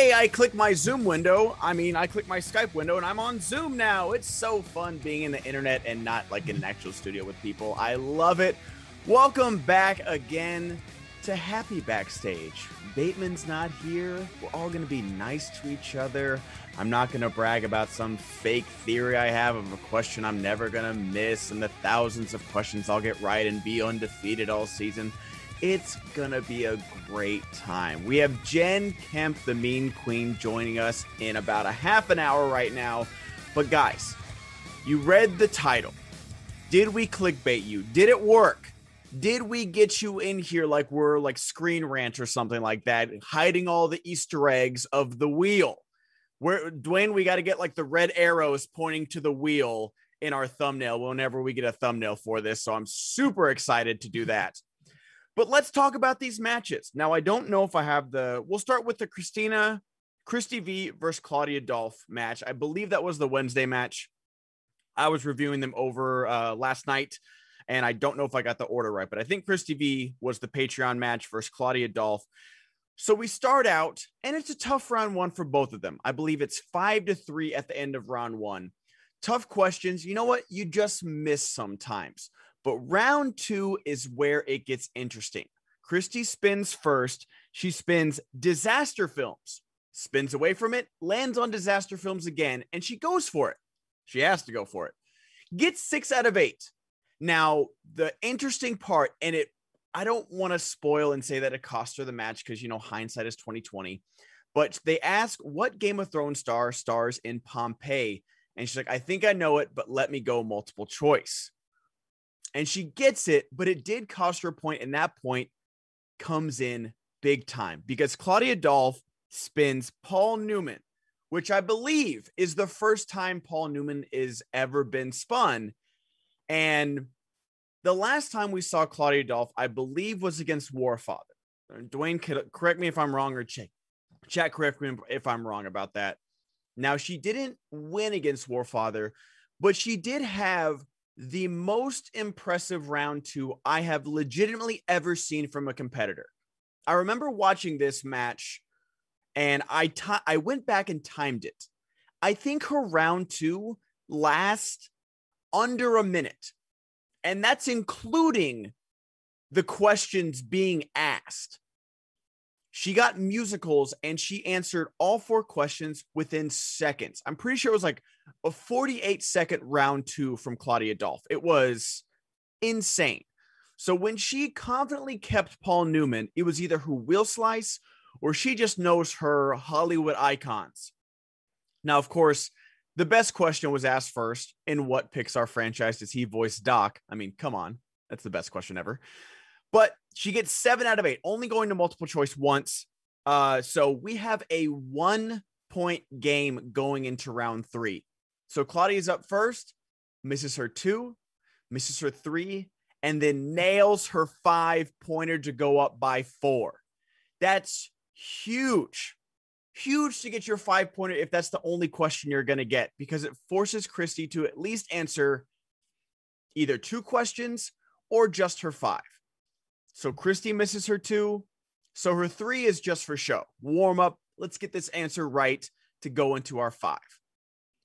I click my Zoom window. I mean, I click my Skype window and I'm on Zoom now. It's so fun being in the internet and not like in an actual studio with people. I love it. Welcome back again to Happy Backstage. Bateman's not here. We're all going to be nice to each other. I'm not going to brag about some fake theory I have of a question I'm never going to miss and the thousands of questions I'll get right and be undefeated all season. It's to be a great time. We have Jen Kemp, the Mean Queen, joining us in about a half an hour right now. But guys, you read the title. Did we clickbait you? Did it work? Did we get you in here like we're like Screen Rant or something like that, hiding all the Easter eggs of the wheel? Where Dwayne, we got to get like the red arrows pointing to the wheel in our thumbnail whenever we get a thumbnail for this. So I'm super excited to do that. But let's talk about these matches. Now, I don't know if I have the. We'll start with the Christina, Christy V versus Claudia Dolph match. I believe that was the Wednesday match. I was reviewing them over uh, last night, and I don't know if I got the order right, but I think Christy V was the Patreon match versus Claudia Dolph. So we start out, and it's a tough round one for both of them. I believe it's five to three at the end of round one. Tough questions. You know what? You just miss sometimes. But round two is where it gets interesting. Christy spins first. She spins disaster films, spins away from it, lands on disaster films again, and she goes for it. She has to go for it. Gets six out of eight. Now, the interesting part, and it, I don't want to spoil and say that it cost her the match because you know hindsight is 2020. But they ask what Game of Thrones star stars in Pompeii, and she's like, I think I know it, but let me go multiple choice and she gets it, but it did cost her a point, and that point comes in big time because Claudia Dolph spins Paul Newman, which I believe is the first time Paul Newman is ever been spun. And the last time we saw Claudia Dolph, I believe, was against Warfather. Dwayne, correct me if I'm wrong, or check, chat correct me if I'm wrong about that. Now, she didn't win against Warfather, but she did have the most impressive round two I have legitimately ever seen from a competitor. I remember watching this match and I t- I went back and timed it. I think her round two last under a minute. And that's including the questions being asked. She got musicals and she answered all four questions within seconds. I'm pretty sure it was like a 48 second round two from Claudia Dolph. It was insane. So when she confidently kept Paul Newman, it was either her wheel slice or she just knows her Hollywood icons. Now, of course, the best question was asked first in what Pixar franchise does he voice Doc? I mean, come on. That's the best question ever. But she gets seven out of eight, only going to multiple choice once. Uh, so we have a one point game going into round three. So Claudia's up first, misses her two, misses her three, and then nails her five pointer to go up by four. That's huge. Huge to get your five pointer if that's the only question you're going to get because it forces Christy to at least answer either two questions or just her five. So Christy misses her two. So her three is just for show. Warm up. Let's get this answer right to go into our five.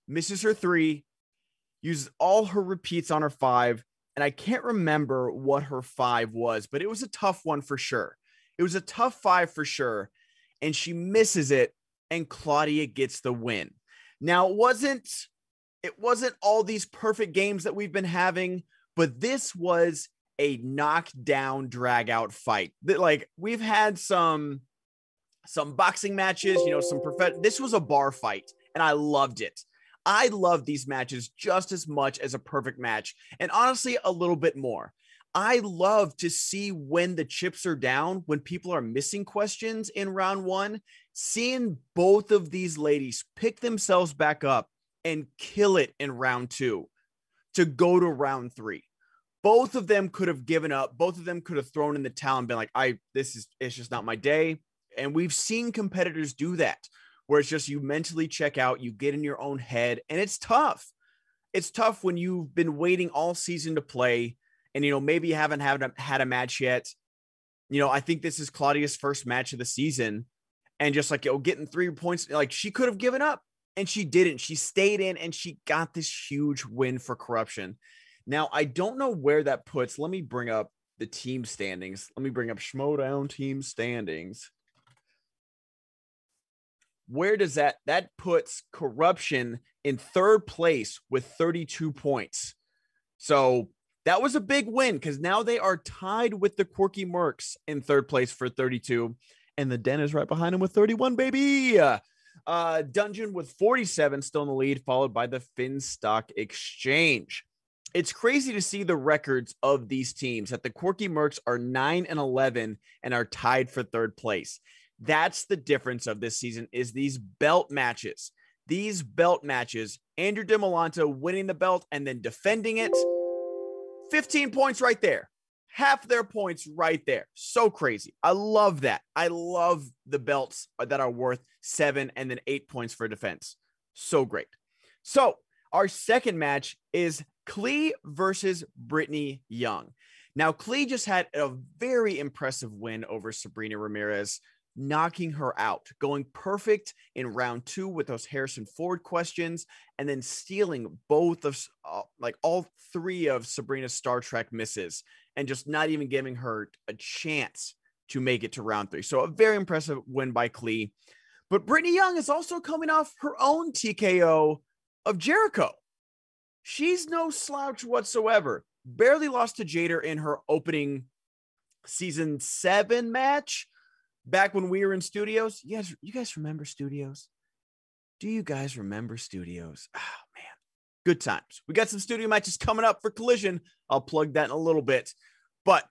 Misses her three, uses all her repeats on her five. And I can't remember what her five was, but it was a tough one for sure. It was a tough five for sure. And she misses it, and Claudia gets the win. Now, it wasn't it wasn't all these perfect games that we've been having, but this was a knockdown drag out fight. That like we've had some some boxing matches, you know, some prof- this was a bar fight and I loved it. I love these matches just as much as a perfect match and honestly a little bit more. I love to see when the chips are down, when people are missing questions in round 1, seeing both of these ladies pick themselves back up and kill it in round 2 to go to round 3 both of them could have given up. Both of them could have thrown in the towel and been like, I, this is, it's just not my day. And we've seen competitors do that where it's just you mentally check out, you get in your own head, and it's tough. It's tough when you've been waiting all season to play and, you know, maybe you haven't had a, had a match yet. You know, I think this is Claudia's first match of the season. and just like, yo, getting three points. Like she could have given up and she didn't. She stayed in and she got this huge win for corruption. Now, I don't know where that puts. Let me bring up the team standings. Let me bring up Schmoedown team standings. Where does that that puts corruption in third place with 32 points? So that was a big win because now they are tied with the Quirky Mercs in third place for 32, and the Den is right behind them with 31, baby. Uh, Dungeon with 47 still in the lead, followed by the Finstock Exchange. It's crazy to see the records of these teams that the Quirky Mercs are 9 and 11 and are tied for third place. That's the difference of this season is these belt matches. These belt matches, Andrew DeMolanta winning the belt and then defending it 15 points right there. Half their points right there. So crazy. I love that. I love the belts that are worth seven and then eight points for defense. So great. So, our second match is Klee versus Brittany Young. Now, Klee just had a very impressive win over Sabrina Ramirez knocking her out, going perfect in round two with those Harrison Ford questions, and then stealing both of uh, like all three of Sabrina's Star Trek misses, and just not even giving her a chance to make it to round three. So a very impressive win by Klee. But Brittany Young is also coming off her own TKO of Jericho. She's no slouch whatsoever. Barely lost to Jader in her opening season seven match back when we were in studios. You guys, you guys remember studios? Do you guys remember studios? Oh man, good times. We got some studio matches coming up for Collision. I'll plug that in a little bit. But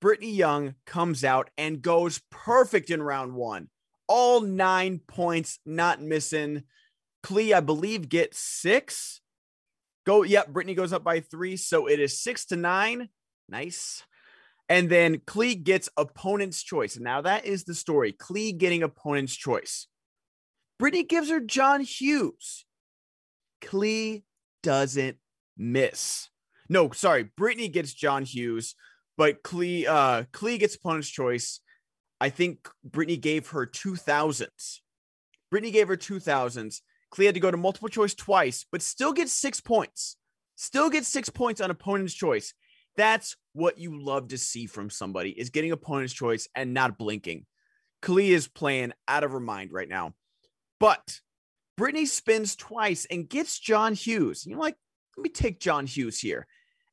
Brittany Young comes out and goes perfect in round one. All nine points, not missing. Klee, I believe, gets six. Go, yep. Brittany goes up by three. So it is six to nine. Nice. And then Klee gets opponent's choice. Now that is the story. Klee getting opponent's choice. Brittany gives her John Hughes. Klee doesn't miss. No, sorry. Brittany gets John Hughes, but Klee, uh, Klee gets opponent's choice. I think Brittany gave her 2000s. Brittany gave her 2000s. Klee had to go to multiple choice twice, but still gets six points. Still gets six points on opponent's choice. That's what you love to see from somebody is getting opponent's choice and not blinking. Klee is playing out of her mind right now. But Brittany spins twice and gets John Hughes. You're like, let me take John Hughes here.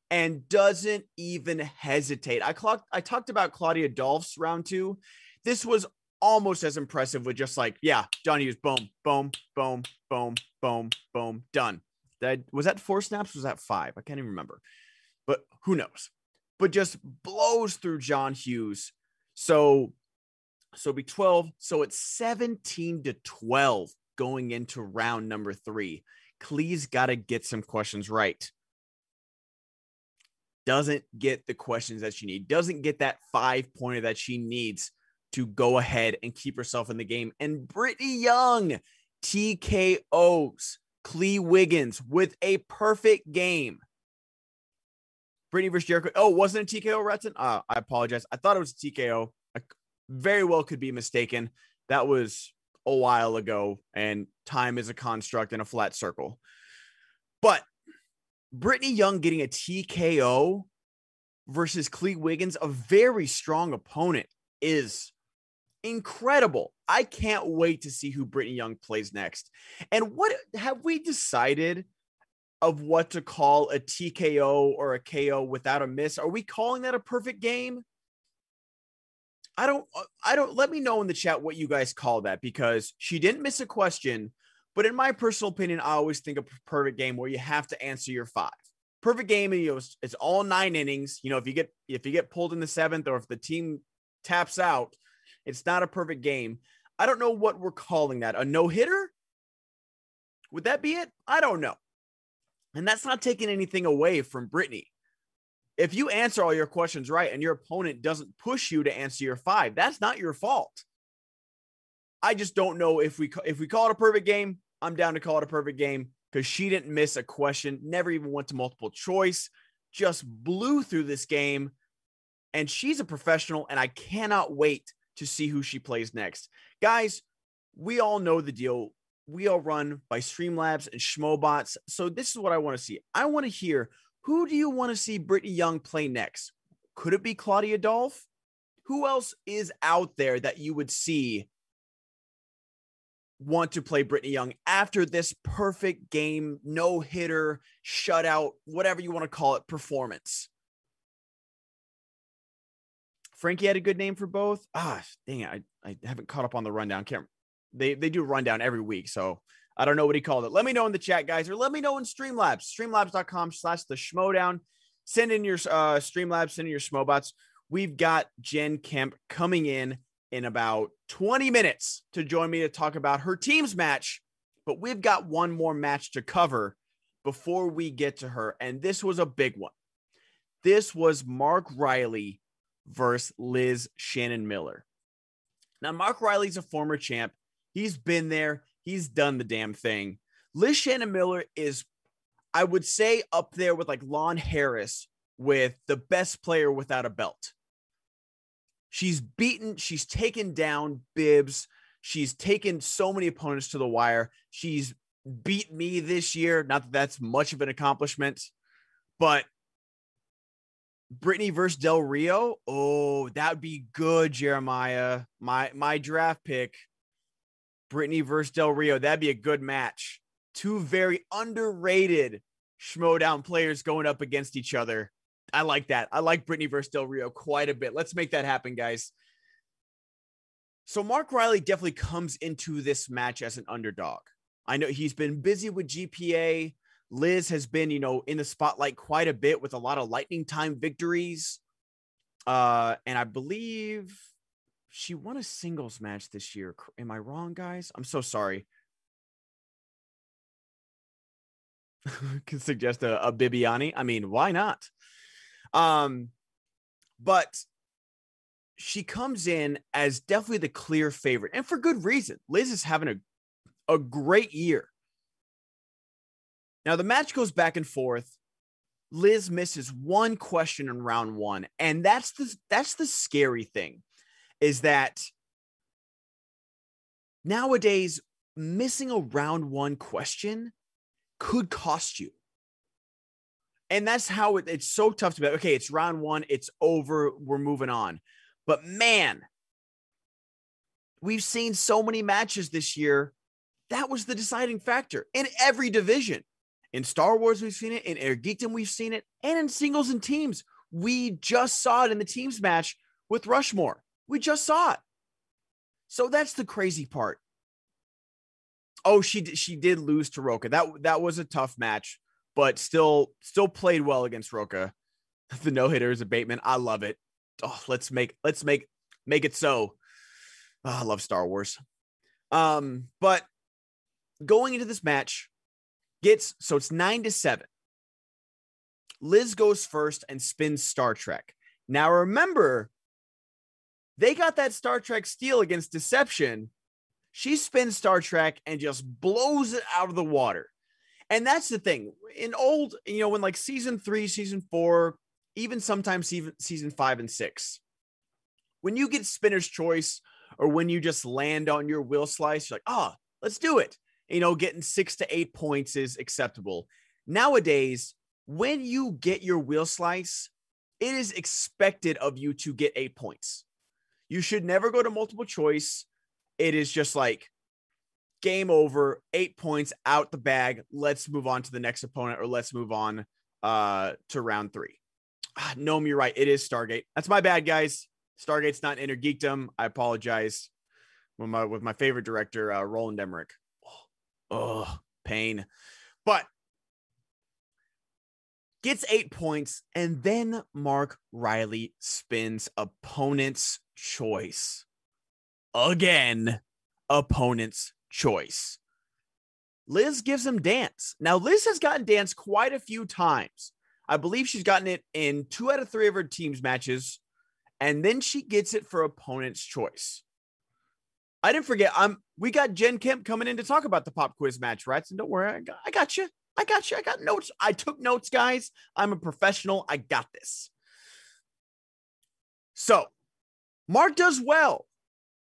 And doesn't even hesitate. I clocked, I talked about Claudia Dolph's round two. This was almost as impressive with just like, yeah, John Hughes, boom, boom, boom, boom, boom, boom, done. That was that four snaps? Was that five? I can't even remember who knows? But just blows through John Hughes. So, so be 12. So it's 17 to 12 going into round number three. Klee's got to get some questions right. Doesn't get the questions that she needs, doesn't get that five pointer that she needs to go ahead and keep herself in the game. And Brittany Young TKOs Klee Wiggins with a perfect game. Brittany versus Jericho. Oh, wasn't a TKO, Retson? Uh, I apologize. I thought it was a TKO. I very well could be mistaken. That was a while ago, and time is a construct in a flat circle. But Brittany Young getting a TKO versus Klee Wiggins, a very strong opponent, is incredible. I can't wait to see who Brittany Young plays next. And what have we decided of what to call a TKO or a KO without a miss. Are we calling that a perfect game? I don't uh, I don't let me know in the chat what you guys call that because she didn't miss a question, but in my personal opinion, I always think a perfect game where you have to answer your five. Perfect game, you know, it's all nine innings. You know, if you get if you get pulled in the seventh or if the team taps out, it's not a perfect game. I don't know what we're calling that. A no hitter? Would that be it? I don't know. And that's not taking anything away from Brittany. If you answer all your questions right and your opponent doesn't push you to answer your five, that's not your fault. I just don't know if we if we call it a perfect game. I'm down to call it a perfect game because she didn't miss a question, never even went to multiple choice, just blew through this game. And she's a professional, and I cannot wait to see who she plays next. Guys, we all know the deal. We all run by Streamlabs and Schmobots. So this is what I want to see. I want to hear who do you want to see Brittany Young play next? Could it be Claudia Dolph? Who else is out there that you would see want to play Brittany Young after this perfect game, no hitter, shutout, whatever you want to call it, performance? Frankie had a good name for both. Ah, dang it. I, I haven't caught up on the rundown. Can't they they do rundown every week, so I don't know what he called it. Let me know in the chat, guys, or let me know in Streamlabs, streamlabs.com slash the schmoedown. Send in your uh Streamlabs, send in your schmobots. We've got Jen Kemp coming in in about 20 minutes to join me to talk about her team's match, but we've got one more match to cover before we get to her, and this was a big one. This was Mark Riley versus Liz Shannon Miller. Now, Mark Riley's a former champ. He's been there, he's done the damn thing. Liz Shannon Miller is, I would say, up there with like Lon Harris with the best player without a belt. She's beaten, she's taken down Bibbs. She's taken so many opponents to the wire. She's beat me this year. Not that that's much of an accomplishment, but Brittany versus Del Rio. Oh, that would be good, Jeremiah. My my draft pick. Brittany versus Del Rio. That'd be a good match. Two very underrated Schmoedown players going up against each other. I like that. I like Brittany versus Del Rio quite a bit. Let's make that happen, guys. So Mark Riley definitely comes into this match as an underdog. I know he's been busy with GPA. Liz has been, you know, in the spotlight quite a bit with a lot of lightning time victories. Uh, and I believe she won a singles match this year. Am I wrong, guys? I'm so sorry. Can suggest a, a Bibiani. I mean, why not? Um, but she comes in as definitely the clear favorite, and for good reason. Liz is having a, a great year. Now, the match goes back and forth. Liz misses one question in round one. And that's the that's the scary thing is that nowadays missing a round one question could cost you. And that's how it, it's so tough to be. Okay, it's round one, it's over, we're moving on. But man, we've seen so many matches this year. That was the deciding factor in every division. In Star Wars, we've seen it. In Inner Geekdom, we've seen it. And in singles and teams, we just saw it in the teams match with Rushmore. We just saw it. So that's the crazy part. Oh, she she did lose to Rocha. That that was a tough match, but still still played well against Rocha. The no hitter is abatement. I love it. Oh, let's make let's make make it so. Oh, I love Star Wars. Um, but going into this match, gets so it's nine to seven. Liz goes first and spins Star Trek. Now remember, they got that Star Trek steal against Deception. She spins Star Trek and just blows it out of the water. And that's the thing. In old, you know, when like season three, season four, even sometimes season season five and six, when you get spinner's choice or when you just land on your wheel slice, you're like, oh, let's do it you know, getting six to eight points is acceptable. Nowadays, when you get your wheel slice, it is expected of you to get eight points. You should never go to multiple choice. It is just like game over, eight points out the bag. Let's move on to the next opponent or let's move on uh, to round three. Ah, no, you're right. It is Stargate. That's my bad, guys. Stargate's not Inner Geekdom. I apologize. With my with my favorite director, uh, Roland Emmerich. Oh, pain. But gets eight points, and then Mark Riley spins opponent's choice. Again, opponent's choice. Liz gives him dance. Now, Liz has gotten dance quite a few times. I believe she's gotten it in two out of three of her team's matches, and then she gets it for opponent's choice. I didn't forget. I'm. We got Jen Kemp coming in to talk about the pop quiz match, right? And don't worry, I got, I got you. I got you. I got notes. I took notes, guys. I'm a professional. I got this. So, Mark does well.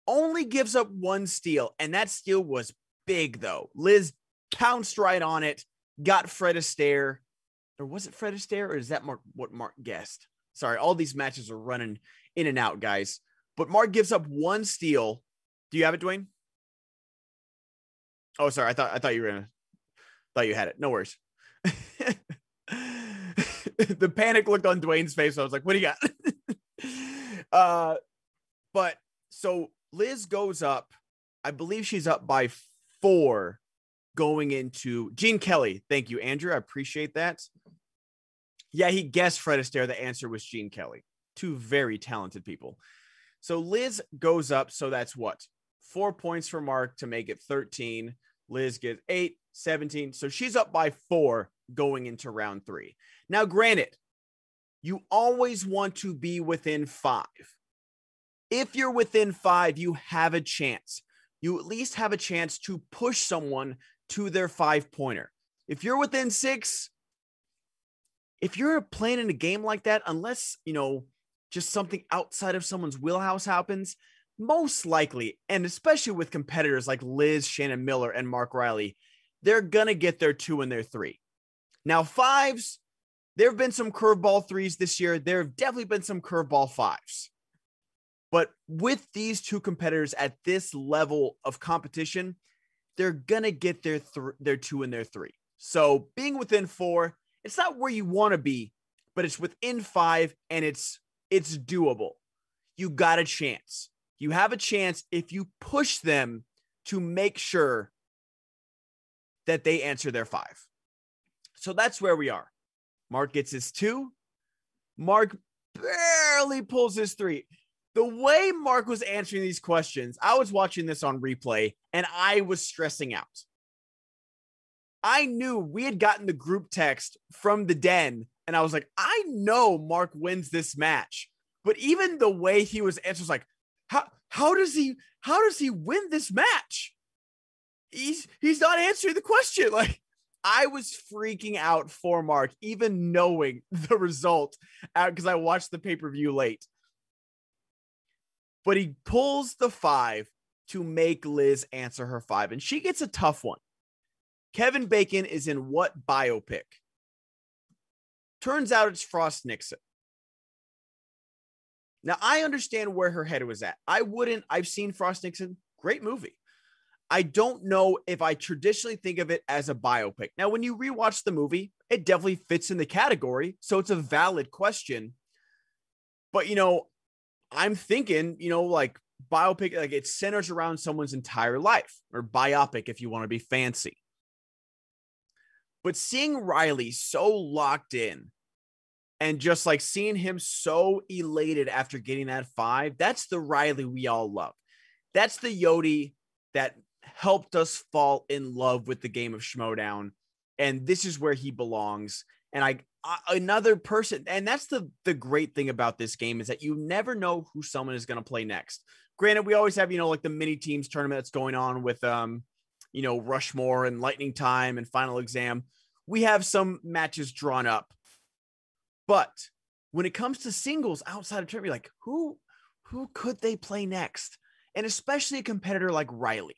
only gives up one steal, and that steal was big though. Liz pounced right on it, got Fred Astaire, or was it Fred Astaire, or is that Mark, what Mark guessed? Sorry, all these matches are running in and out, guys. But Mark gives up one steal. Do you have it, Dwayne? Oh, sorry. I thought I thought you were gonna thought you had it. No worries. the panic looked on Dwayne's face. I was like, what do you got? uh but so Liz goes up. I believe she's up by four going into Gene Kelly. Thank you, Andrew. I appreciate that. Yeah, he guessed Fred Astaire. The answer was Gene Kelly. Two very talented people. So Liz goes up. So that's what? Four points for Mark to make it 13. Liz gets eight, 17. So she's up by four going into round three. Now, granted, you always want to be within five. If you're within five, you have a chance. You at least have a chance to push someone to their five pointer. If you're within six, if you're playing in a game like that, unless, you know, just something outside of someone's wheelhouse happens, most likely, and especially with competitors like Liz, Shannon Miller, and Mark Riley, they're going to get their two and their three. Now, fives, there have been some curveball threes this year. There have definitely been some curveball fives. But with these two competitors at this level of competition, they're going to get their, th- their two and their three. So being within four, it's not where you want to be, but it's within five and it's it's doable. You got a chance. You have a chance if you push them to make sure that they answer their five. So that's where we are. Mark gets his two. Mark barely pulls his three. The way Mark was answering these questions, I was watching this on replay and I was stressing out. I knew we had gotten the group text from the den, and I was like, I know Mark wins this match. But even the way he was answering, was like, how how does he how does he win this match? He's he's not answering the question. Like I was freaking out for Mark, even knowing the result uh, because I watched the pay-per-view late. But he pulls the five to make Liz answer her five, and she gets a tough one. Kevin Bacon is in what biopic? Turns out it's Frost Nixon. Now, I understand where her head was at. I wouldn't, I've seen Frost Nixon, great movie. I don't know if I traditionally think of it as a biopic. Now, when you rewatch the movie, it definitely fits in the category. So it's a valid question. But, you know, I'm thinking, you know, like biopic, like it centers around someone's entire life or biopic if you want to be fancy. But seeing Riley so locked in and just like seeing him so elated after getting that five, that's the Riley we all love. That's the Yodi that helped us fall in love with the game of Schmoedown. And this is where he belongs. And I, I, another person, and that's the the great thing about this game is that you never know who someone is going to play next. Granted, we always have you know like the mini teams tournament that's going on with um, you know Rushmore and Lightning Time and Final Exam. We have some matches drawn up but when it comes to singles outside of tournament, like who who could they play next? And especially a competitor like Riley.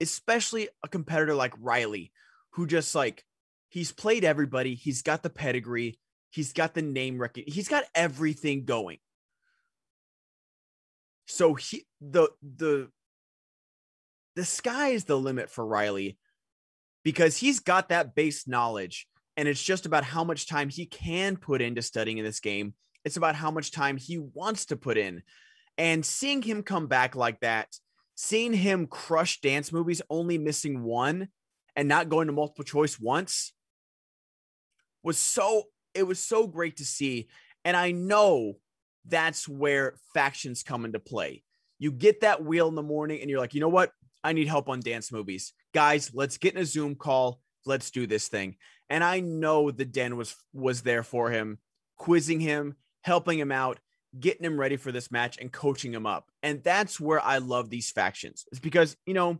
Especially a competitor like Riley, who just like he's played everybody, he's got the pedigree, he's got the name record, he's got everything going. So he the the the sky is the limit for Riley because he's got that base knowledge and it's just about how much time he can put into studying in this game. It's about how much time he wants to put in. And seeing him come back like that, seeing him crush dance movies, only missing one and not going to multiple choice once was so, it was so great to see. And I know that's where factions come into play. You get that wheel in the morning and you're like, you know what? I need help on dance movies. Guys, let's get in a Zoom call. Let's do this thing. And I know the den was was there for him, quizzing him, helping him out, getting him ready for this match and coaching him up. And that's where I love these factions. It's because, you know,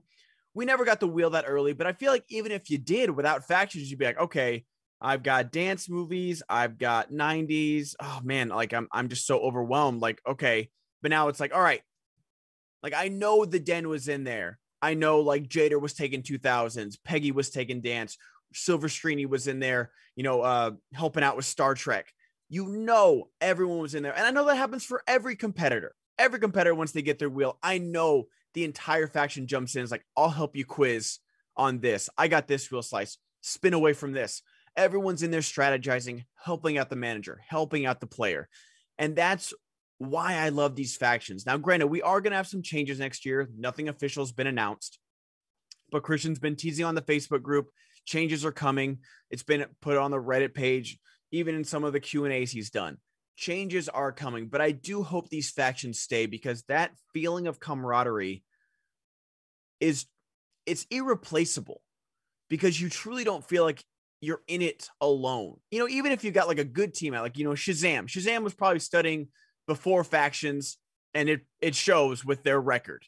we never got the wheel that early, but I feel like even if you did without factions, you'd be like, okay, I've got dance movies, I've got 90s. Oh man, like I'm I'm just so overwhelmed. Like, okay, but now it's like, all right, Like I know the den was in there. I know like Jader was taking 2000s, Peggy was taking dance, Silver Strini was in there, you know, uh helping out with Star Trek. You know everyone was in there. And I know that happens for every competitor. Every competitor once they get their wheel, I know the entire faction jumps in. It's like, I'll help you quiz on this. I got this wheel slice. Spin away from this. Everyone's in there strategizing, helping out the manager, helping out the player. And that's why I love these factions. Now, granted, we are going to have some changes next year. Nothing official has been announced, but Christian's been teasing on the Facebook group. Changes are coming. It's been put on the Reddit page, even in some of the Q and A's he's done. Changes are coming, but I do hope these factions stay because that feeling of camaraderie is it's irreplaceable because you truly don't feel like you're in it alone. You know, even if you got like a good team out, like you know Shazam. Shazam was probably studying before factions, and it it shows with their record.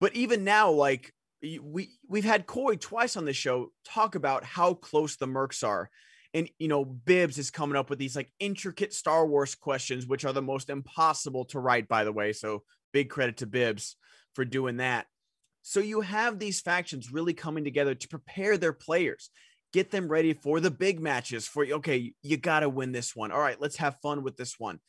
But even now, like we we've had Coy twice on the show talk about how close the Mercs are. And you know, Bibbs is coming up with these like intricate Star Wars questions, which are the most impossible to write, by the way. So big credit to Bibbs for doing that. So you have these factions really coming together to prepare their players, get them ready for the big matches. For you. okay, you got to win this one. All right, let's have fun with this one.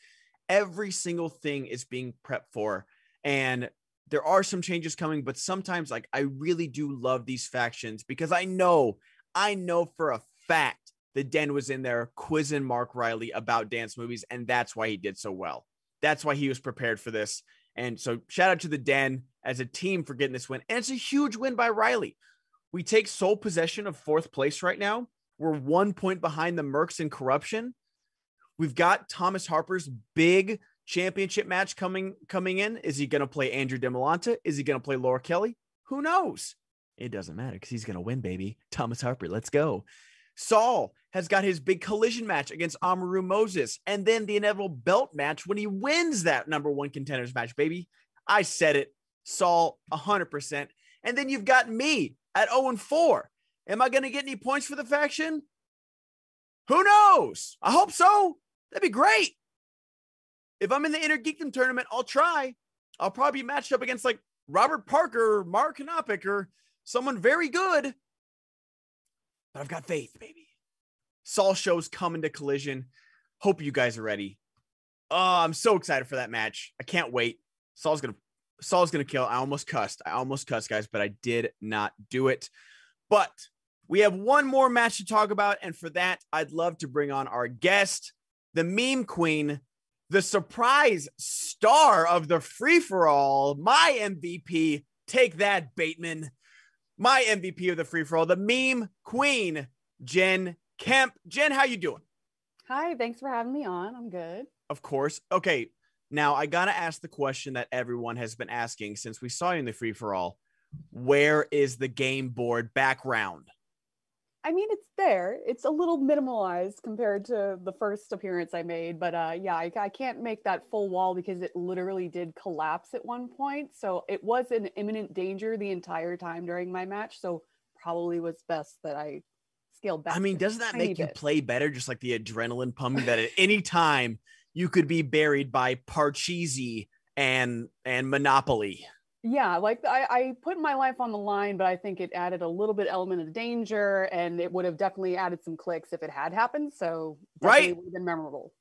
Every single thing is being prepped for, and there are some changes coming. But sometimes, like I really do love these factions because I know, I know for a fact the Den was in there quizzing Mark Riley about dance movies, and that's why he did so well. That's why he was prepared for this. And so, shout out to the Den as a team for getting this win. And it's a huge win by Riley. We take sole possession of fourth place right now. We're one point behind the Mercs in corruption. We've got Thomas Harper's big championship match coming coming in. Is he going to play Andrew Demolanta? Is he going to play Laura Kelly? Who knows? It doesn't matter because he's going to win, baby. Thomas Harper, let's go. Saul has got his big collision match against Amaru Moses, and then the inevitable belt match when he wins that number one contenders match, baby. I said it. Saul 100%. And then you've got me at 0 and 4. Am I going to get any points for the faction? Who knows? I hope so. That'd be great. If I'm in the Inner Geekdom tournament, I'll try. I'll probably be matched up against like Robert Parker or Mark Knopik or someone very good. But I've got faith, baby. Saul shows coming to collision. Hope you guys are ready. Oh, I'm so excited for that match. I can't wait. Saul's gonna Saul's gonna kill. I almost cussed. I almost cussed, guys, but I did not do it. But we have one more match to talk about, and for that, I'd love to bring on our guest, the meme queen, the surprise star of the free for all, my MVP. Take that, Bateman. My MVP of the free for all, the meme queen, Jen Kemp. Jen, how you doing? Hi, thanks for having me on. I'm good. Of course. Okay, now, I got to ask the question that everyone has been asking since we saw you in the free for all where is the game board background? I mean, it's there. It's a little minimalized compared to the first appearance I made, but uh, yeah, I, I, can't make that full wall because it literally did collapse at one point. So it was in imminent danger the entire time during my match. So probably was best that I scaled back. I mean, doesn't that make bit. you play better? Just like the adrenaline pumping that at any time you could be buried by Parcheesi and and Monopoly. Yeah, like I, I put my life on the line, but I think it added a little bit element of danger, and it would have definitely added some clicks if it had happened. So right, would have been memorable.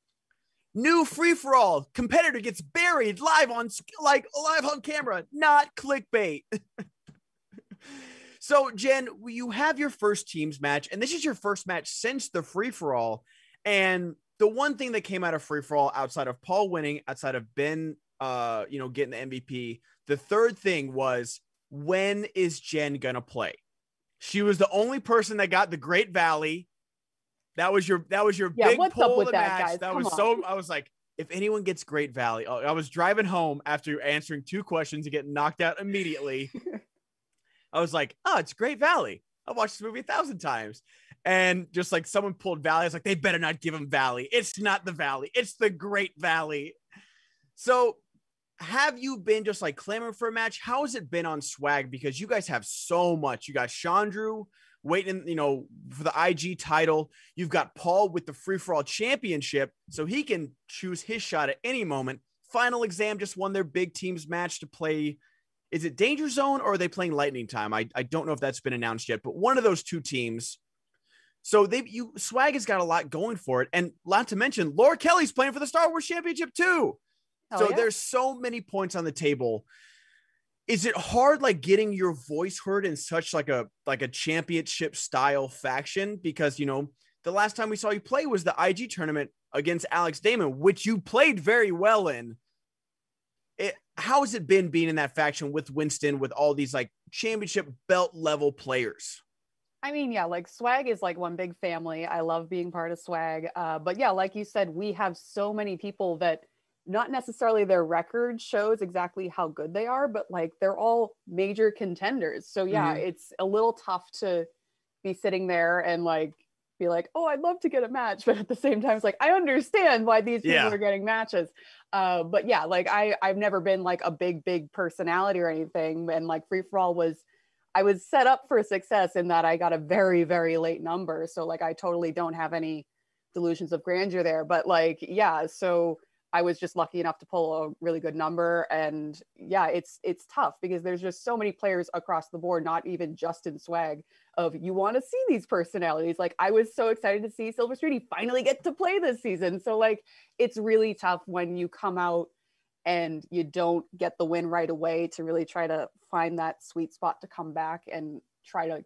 New free for all competitor gets buried live on like live on camera, not clickbait. so Jen, you have your first teams match, and this is your first match since the free for all, and the one thing that came out of free for all outside of Paul winning, outside of Ben, uh, you know, getting the MVP, the third thing was when is Jen gonna play? She was the only person that got the Great Valley. That was your that was your yeah, big what's pull up with that, match. Guys? That Come was on. so I was like, if anyone gets Great Valley, oh, I was driving home after answering two questions and getting knocked out immediately. I was like, oh, it's Great Valley. I've watched this movie a thousand times and just like someone pulled Valley. I was like, they better not give him Valley. It's not the Valley, it's the Great Valley. So, have you been just like clamoring for a match? How has it been on swag? Because you guys have so much. You got Chandru waiting, you know, for the IG title. You've got Paul with the free for all championship, so he can choose his shot at any moment. Final Exam just won their big teams match to play. Is it Danger Zone or are they playing Lightning Time? I, I don't know if that's been announced yet, but one of those two teams. So they you Swag has got a lot going for it, and not to mention Laura Kelly's playing for the Star Wars Championship too. so yeah. there's so many points on the table. Is it hard like getting your voice heard in such like a like a championship style faction? Because you know the last time we saw you play was the IG tournament against Alex Damon, which you played very well in. How has it been being in that faction with Winston with all these like championship belt level players? I mean, yeah, like swag is like one big family. I love being part of swag. Uh, but yeah, like you said, we have so many people that not necessarily their record shows exactly how good they are, but like they're all major contenders. So yeah, Mhm. it's a little tough to be sitting there and like be like, oh, I'd love to get a match, but at the same time, it's like I understand why these people Yeah. are getting matches. Uh, but yeah, like I I've never been like a big big personality or anything, and like free for all was. I was set up for success in that I got a very, very late number. So like I totally don't have any delusions of grandeur there. But like, yeah, so I was just lucky enough to pull a really good number. And yeah, it's it's tough because there's just so many players across the board, not even just in swag, of you want to see these personalities. Like I was so excited to see Silver Streety finally get to play this season. So like it's really tough when you come out and you don't get the win right away to really try to find that sweet spot to come back and try to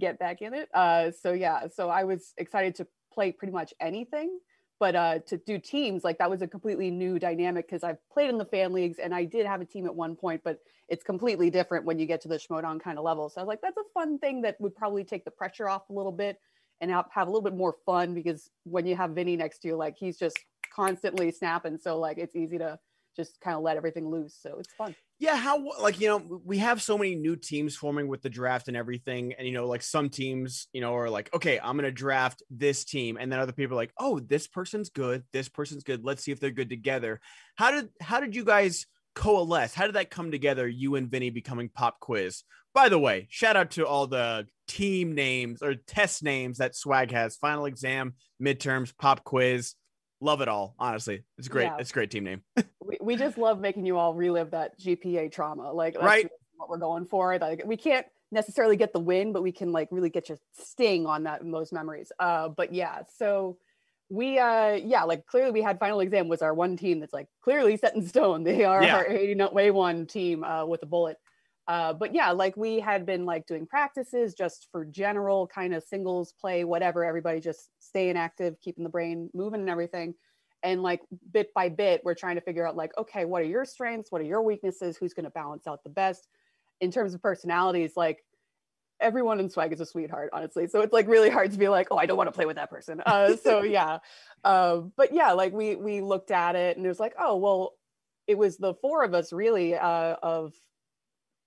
get back in it. Uh, so yeah, so I was excited to play pretty much anything, but uh, to do teams like that was a completely new dynamic because I've played in the fan leagues and I did have a team at one point, but it's completely different when you get to the Schmoedown kind of level. So I was like, that's a fun thing that would probably take the pressure off a little bit and have, a little bit more fun because when you have Vinny next to you, like he's just constantly snapping. So like it's easy to just kind of let everything loose. So it's fun. Yeah, how like you know we have so many new teams forming with the draft and everything, and you know like some teams you know are like, okay, I'm gonna draft this team, and then other people are like, oh, this person's good, this person's good. Let's see if they're good together. How did how did you guys coalesce? How did that come together? You and Vinny becoming Pop Quiz. By the way, shout out to all the team names or test names that Swag has: Final Exam, Midterms, Pop Quiz. Love it all. Honestly, it's great. Yeah. It's a great team name. we, we just love making you all relive that GPA trauma. Like that's Right. what we're going for. Like we can't necessarily get the win, but we can like really get you sting on that in those memories. Uh, but yeah, so we uh yeah, like clearly we had final exam was our one team that's like clearly set in stone. They are Yeah. our 80 way one team uh with a bullet. Uh, but yeah, like we had been like doing practices just for general kind of singles play, whatever. Everybody just staying active, keeping the brain moving and everything. And like bit by bit, we're trying to figure out like, okay, what are your strengths? What are your weaknesses? Who's going to balance out the best? In terms of personalities, like everyone in swag is a sweetheart, honestly. So it's like really hard to be like, oh, I don't want to play with that person. Uh, so yeah, uh, but yeah, like we we looked at it and it was like, oh well, it was the four of us really uh, of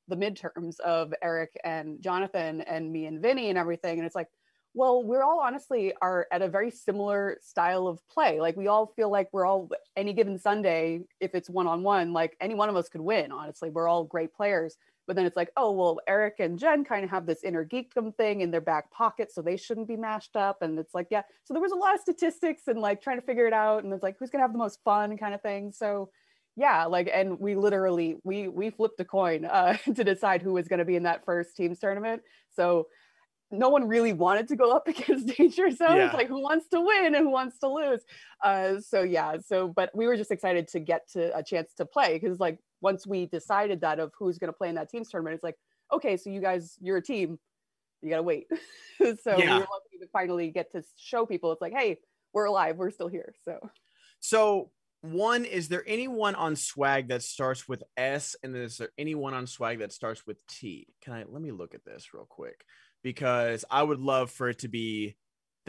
the midterms of Eric and Jonathan and me and Vinny and everything. And it's like, well, we're all honestly are at a very similar style of play. Like we all feel like we're all any given Sunday, if it's one on one, like any one of us could win. Honestly, we're all great players. But then it's like, oh well, Eric and Jen kind of have this inner geekdom thing in their back pocket, so they shouldn't be mashed up. And it's like, yeah. So there was a lot of statistics and like trying to figure it out. And it's like, who's gonna have the most fun kind of thing. So yeah like and we literally we we flipped a coin uh to decide who was going to be in that first teams tournament. So no one really wanted to go up against danger zone Yeah. it's like who wants to win and who wants to lose? Uh so yeah so but we were just excited to get to a chance to play because like once we decided that of who's going to play in that teams tournament it's like okay so you guys you're a team. You gotta wait. So we Yeah. were lucky to finally get to show people it's like hey we're alive. We're still here. So. So, one, is there anyone on swag that starts with S? And is there anyone on swag that starts with T? Can I let me look at this real quick? Because I would love for it to be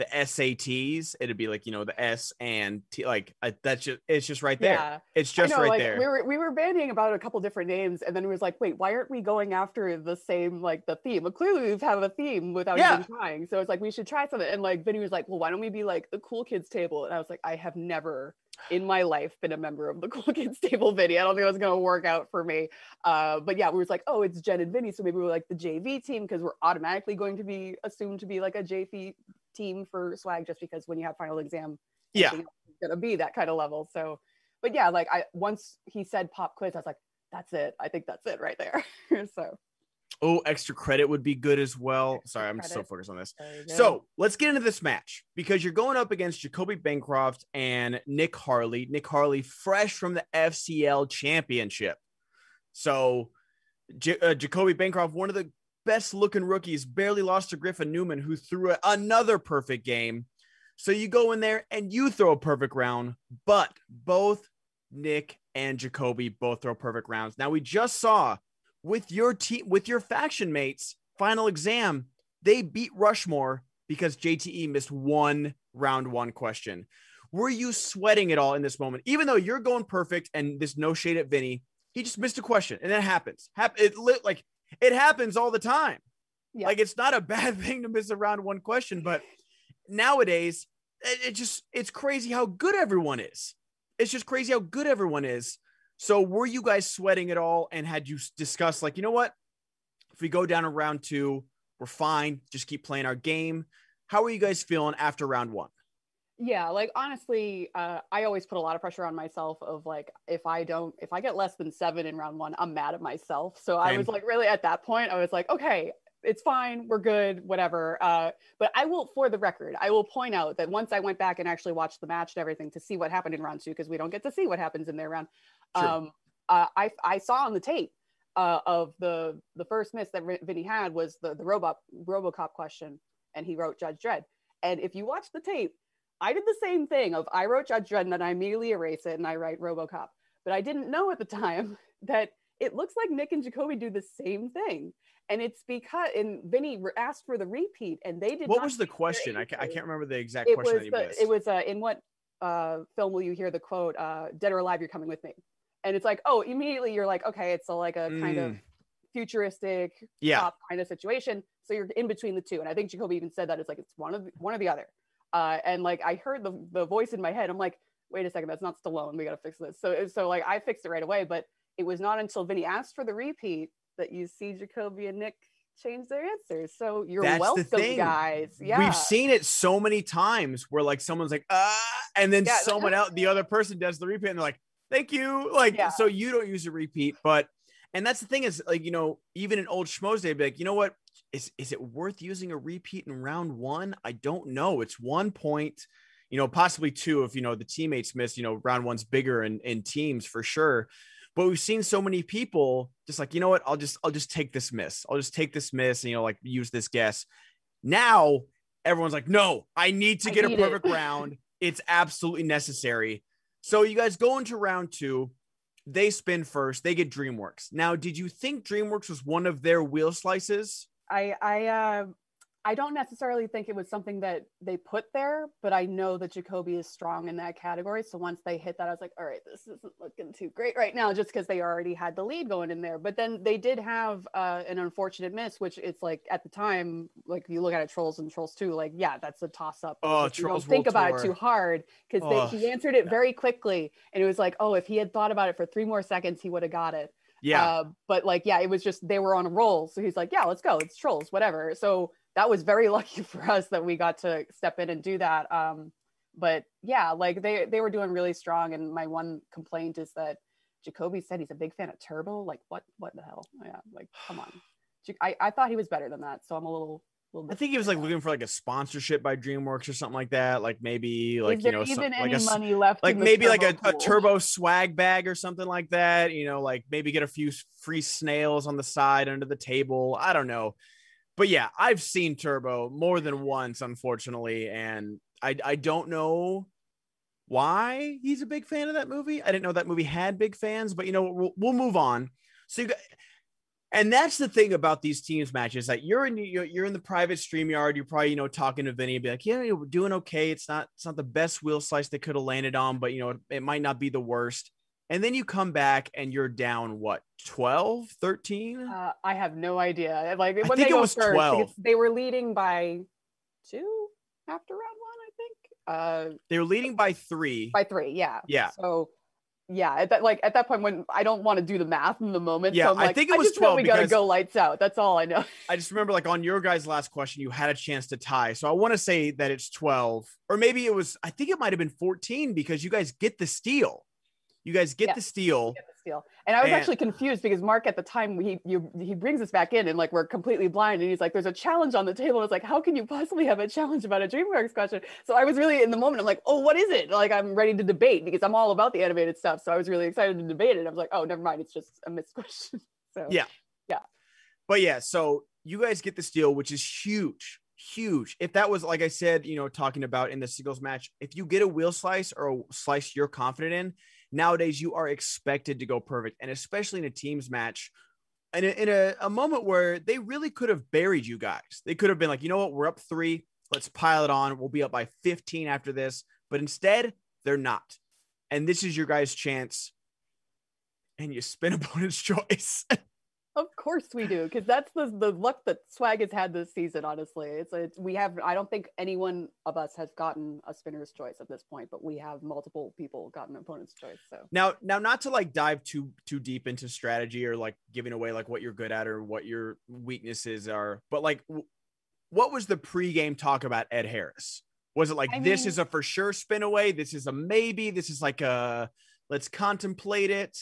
the SATs. It'd be like, you know, the S and T, like I, that's just, it's just right there. yeah It's just know, right like, there. We were we were bandying about a couple different names, and then it was like, wait, why aren't we going after the same like the theme? Well, clearly we've have a theme without Yeah. even trying. So it's like we should try something. And like Vinny was like, well, why don't we be like the cool kids table? And I was like, I have never in my life been a member of the cool kids table Vinny. I don't think it was gonna work out for me. Uh, but yeah, we was like, oh, it's Jen and Vinny, so maybe we're like the JV team because we're automatically going to be assumed to be like a JV team for swag just because when you have final exam yeah. is gonna be that kind of level. So, but yeah, like I once he said pop quiz, I was like, that's it. I think that's it right there. so Oh, extra credit would be good as well. Extra Sorry, I'm credit. so focused on this. there you go. So let's get into this match because you're going up against Jacoby Bancroft and Nick Harley. Nick Harley, fresh from the FCL championship. So J- uh, Jacoby Bancroft, one of the best looking rookies, barely lost to Griffin Newman, who threw another perfect game. So you go in there and you throw a perfect round, but both Nick and Jacoby both throw perfect rounds. Now we just saw with your team, with your faction mates, final exam, they beat Rushmore because JTE missed one round one question. Were you sweating at all in this moment? Even though you're going perfect and this no shade at Vinny, he just missed a question and that happens. Hap- it lit like it happens all the time. Yeah. Like it's not a bad thing to miss around one question, but nowadays it, just it's crazy how good everyone is. It's just crazy how good everyone is. So were you guys sweating at all and had you discussed like, you know what? If we go down to round 2, we're fine. Just keep playing our game. How are you guys feeling after round 1? Yeah like honestly uh, i always put a lot of pressure on myself of like if i don't if i get less than seven in round one i'm mad at myself so i was like really at that point i was like okay it's fine we're good whatever uh, but i will for the record i will point out that once i went back and actually watched the match and everything to see what happened in round two because we don't get to see what happens in their round True. um, uh, I, I saw on the tape uh, of the the first miss that Vin- Vinny had was the the robot RoboCop question, and he wrote Judge Dredd. And if you watch the tape, I did the same thing of I wrote Judge Dredd and then I immediately erase it and I write RoboCop. But I didn't know at the time that it looks like Nick and Jacoby do the same thing. And it's because and Vinny asked for the repeat and they did What was the question? I, ca- I can't remember the exact it question was that you the, it was uh, in what uh, film will you hear the quote uh, "Dead or alive, you're coming with me," and it's like, oh, immediately you're like, okay, it's a, like a kind of Mm. futuristic yeah. kind of situation. So you're in between the two, and I think Jacoby even said that it's like it's one of one or the other. Uh, and like I heard the the voice in my head, I'm like, wait a second, that's not Stallone. We got to fix this. So so like I fixed it right away, but it was not until Vinny asked for the repeat that you see Jacoby and Nick change their answers. So you're That's welcome, guys. Yeah, We've seen it so many times where like someone's like, ah, and then Yeah, someone else, the other person does the repeat and they're like, thank you. Like, Yeah. so you don't use a repeat, but, and that's the thing is like, you know, even in old schmoes, they'd be like, you know what? Is, is it worth using a repeat in round one? I don't know. It's one point, you know, possibly two if, you know, the teammates miss, you know, round one's bigger in, in teams for sure. But we've seen so many people just like, you know what? I'll just, I'll just take this miss. I'll just take this miss and, you know, like use this guess. Now everyone's like, no, I need to get a need it. perfect round. It's absolutely necessary. So you guys go into round two. They spin first. They get DreamWorks. Now, did you think DreamWorks was one of their wheel slices? I I uh, I don't necessarily think it was something that they put there, but I know that Jacoby is strong in that category. So once they hit that, I was like, all right, this isn't looking too great right now, just because they already had the lead going in there. But then they did have uh, an unfortunate miss, which it's like at the time, like if you look at it, Trolls and Trolls Two, like yeah, that's a toss up. Oh, If you Trolls don't think World about Tour. it too hard because Oh, he answered it yeah. very quickly, and it was like, oh, if he had thought about it for three more seconds, he would have got it. Yeah. Uh, but like, yeah, it was just they were on a roll. So he's like, yeah, let's go. It's trolls, whatever. So that was very lucky for us that we got to step in and do that. Um, but yeah, like they they were doing really strong. And my one complaint is that Jacoby said he's a big fan of Turbo. Like, what what the hell? Yeah, like come on. I, I thought he was better than that. So I'm a little little. I think he was like looking for like a sponsorship by DreamWorks or something like that. Like maybe like is you know some, like a money left? like maybe like a, Turbo a turbo swag bag or something like that. You know, like maybe get a few free snails on the side under the table. I don't know. But yeah, I've seen Turbo more than once, unfortunately, and I I don't know why he's a big fan of that movie. I didn't know that movie had big fans, but you know, we'll, we'll move on. So you got, and that's the thing about these teams matches that you're in you're, in the private stream yard. You're probably you know talking to Vinny and be like, yeah, we're doing okay. It's not it's not the best wheel slice they could have landed on, but you know it, it might not be the worst. And then you come back and you're down what 12, 13? Uh, I have no idea. Like when think they it was first, 12. they were leading by two after round one, I think. Uh, they were leading by three. by three, yeah. Yeah. So, yeah, at that like at that point when I don't want to do the math in the moment, Yeah, so I'm like, I think it was just know 12 we gotta go lights out. That's all I know. I just remember like on your guys' last question, you had a chance to tie. So I want to say that it's 12, or maybe it was, I think it might have been 14 because you guys get the steal. You guys get Yeah. the steal. Get And I was And- actually confused because Mark at the time he you, he brings us back in and like we're completely blind and he's like, "There's a challenge on the table." I was like, "How can you possibly have a challenge about a DreamWorks question?" So I was really in the moment. I'm like, "Oh, what is it?" Like I'm ready to debate because I'm all about the animated stuff. So I was really excited to debate it. I was like, "Oh, never mind. It's just a missed question." So Yeah. Yeah. But yeah, so you guys get the steal, which is huge, huge. If that was like I said, you know, talking about in the singles match, if you get a wheel slice or a slice you're confident in, nowadays you are expected to go perfect, and especially in a teams match. In a, in a, a moment where they really could have buried you guys, they could have been like, you know what, we're up three, let's pile it on. We'll be up by 15 after this. But instead, they're not. And this is your guys' chance. And you spin opponent's choice. Of course we do, because that's the the luck that Swag has had this season. Honestly, it's, it's we have. I don't think anyone of us has gotten a spinner's choice at this point, but we have multiple people gotten opponent's choice. So Now, now, not to like dive too too deep into strategy or like giving away like what you're good at or what your weaknesses are, but like, w- what was the pregame talk about Ed Harris? Was it like I this mean- is a for sure spin away? This is a maybe. This is like a let's contemplate it.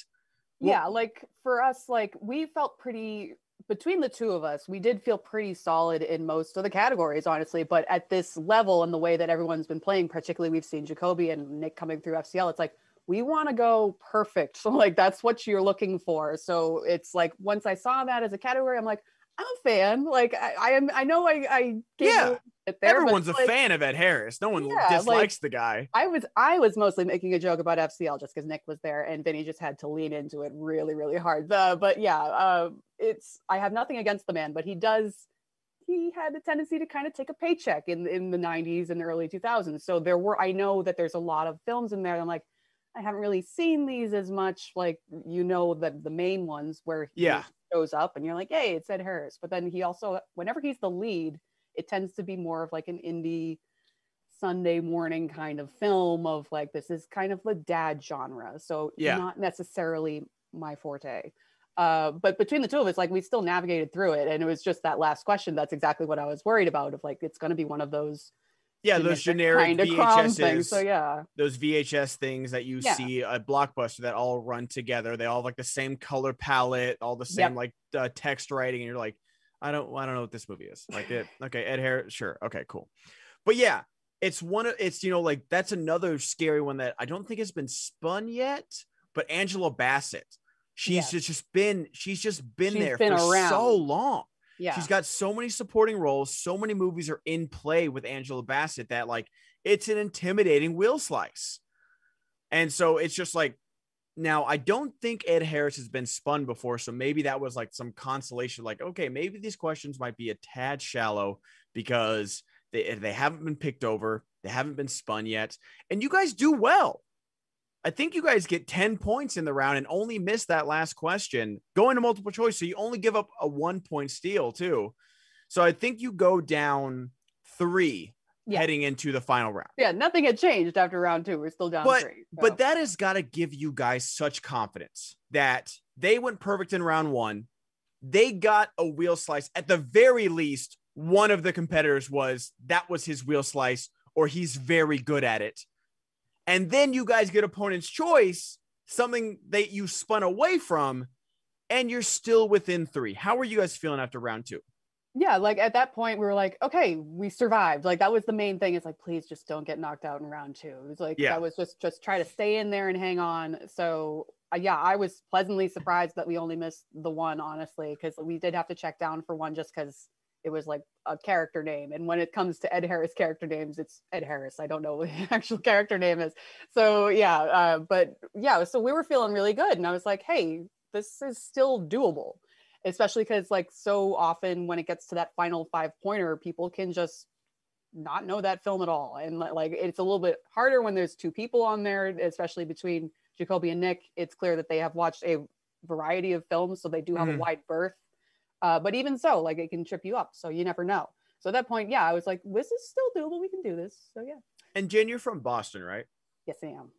Well- yeah, like for us, like we felt pretty between the two of us, we did feel pretty solid in most of the categories, honestly. But at this level and the way that everyone's been playing, particularly we've seen Jacoby and Nick coming through FCL, it's like we want to go perfect. So like that's what you're looking for. So it's like once I saw that as a category, I'm like, I'm a fan. Like I, I am I know I I Yeah. there, Everyone's a like- fan of Ed Harris. No one Yeah, like- dislikes the guy. I was I was mostly making a joke about FCL just because Nick was there and Vinny just had to lean into it really really hard. Uh, but yeah, uh, it's I have nothing against the man, but he does he had a tendency to kind of take a paycheck in in the 90s and early 2000s. So there were I know that there's a lot of films in there. I'm like I haven't really seen these as much. Like you know the the main ones where he Yeah. shows up and you're like, hey, it's Ed Harris. But then he also whenever he's the lead, it tends to be more of like an indie Sunday morning kind of film of like this is kind of the dad genre. So Yeah. not necessarily my forte. Uh, but between the two of us, like we still navigated through it, and it was just that last question. That's exactly what I was worried about. Of like, it's going to be one of those Yeah, those generic VHSs. things. So yeah, those VHS things that you Yeah. see at Blockbuster that all run together. They all have like the same color palette, all the same Yep. like uh, text writing, and you're like, I don't, I don't know what this movie is. Like it, okay, Ed Harris, sure, okay, cool. But yeah, it's one of it's you know like that's another scary one that I don't think has been spun yet. But Angela Bassett, she's Yes. just just been she's just been She's there been for so long. Yeah. She's got so many supporting roles. So many movies are in play with Angela Bassett that like it's an intimidating wheel slice. And so it's just like now I don't think Ed Harris has been spun before, so maybe that was like some consolation. Like, okay, maybe these questions might be a tad shallow because they they haven't been picked over, they haven't been spun yet, and you guys do well. I think you guys get 10 points in the round and only miss that last question going to multiple choice. So you only give up a one point steal, too. So I think you go down three Yeah. heading into the final round. yeah, nothing had changed after round two. We're still down But- three. so. But that has got to give you guys such confidence that they went perfect in round one. They got a wheel slice. At the very least, one of the competitors was that was his wheel slice, or he's very good at it. And then you guys get opponent's choice, something that you spun away from, and you're still within three. How are you guys feeling after round two? yeah, like at that point we were like, okay, we survived. Like that was the main thing. It's like, please just don't get knocked out in round two. It was like Yeah. that was just just try to stay in there and hang on. So uh, yeah, I was pleasantly surprised that we only missed the one, honestly, because we did have to check down for one just because it was like a character name. And when it comes to Ed Harris character names, it's Ed Harris. I don't know what the actual character name is. So yeah, uh, but yeah, so we were feeling really good, and I was like, hey, this is still doable especially because like so often when it gets to that final five pointer people can just not know that film at all and like it's a little bit harder when there's two people on there especially between jacoby and nick it's clear that they have watched a variety of films so they do have Mhm. a wide berth uh, but even so like it can trip you up so you never know so at that point yeah i was like this is still doable we can do this so yeah And Jen, you're from Boston, right? yes i am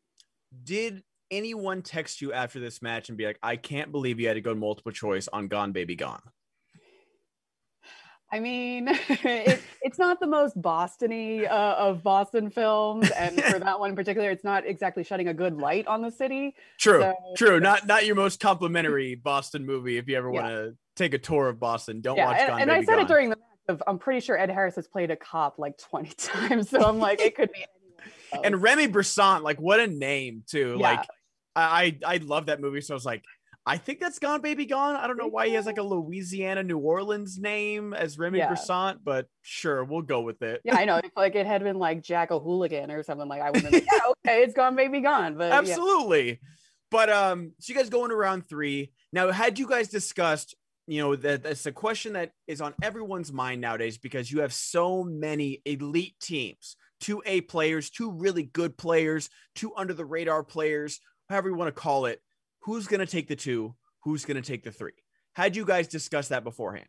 Did anyone text you after this match and be like, I can't believe you had to go multiple choice on Gone Baby Gone? I mean, it, it's not the most Bostony uh, of Boston films, and for that one in particular, it's not exactly shedding a good light on the city. True, so, true. Not not your most complimentary Boston movie. If you ever yeah. want to take a tour of Boston, don't yeah, watch. And, and I said Gone. it during the match. Of, I'm pretty sure Ed Harris has played a cop like 20 times, so I'm like, it could be. and Remy Bressant, like, what a name too. Yeah. Like, I I love that movie, so I was like I think that's Gone Baby Gone. I don't know why he has like a Louisiana, New Orleans name as Remy yeah. Brisson, but sure, we'll go with it. Yeah, I know. If like it had been like Jack O'Hooligan or something like I would have been like, yeah, okay, it's Gone Baby Gone. But absolutely. Yeah. But um, so you guys going around three. Now, had you guys discussed, you know, that that's a question that is on everyone's mind nowadays because you have so many elite teams, two A players, two really good players, two under the radar players, however you want to call it who's going to take the two, who's going to take the three. Had you guys discussed that beforehand?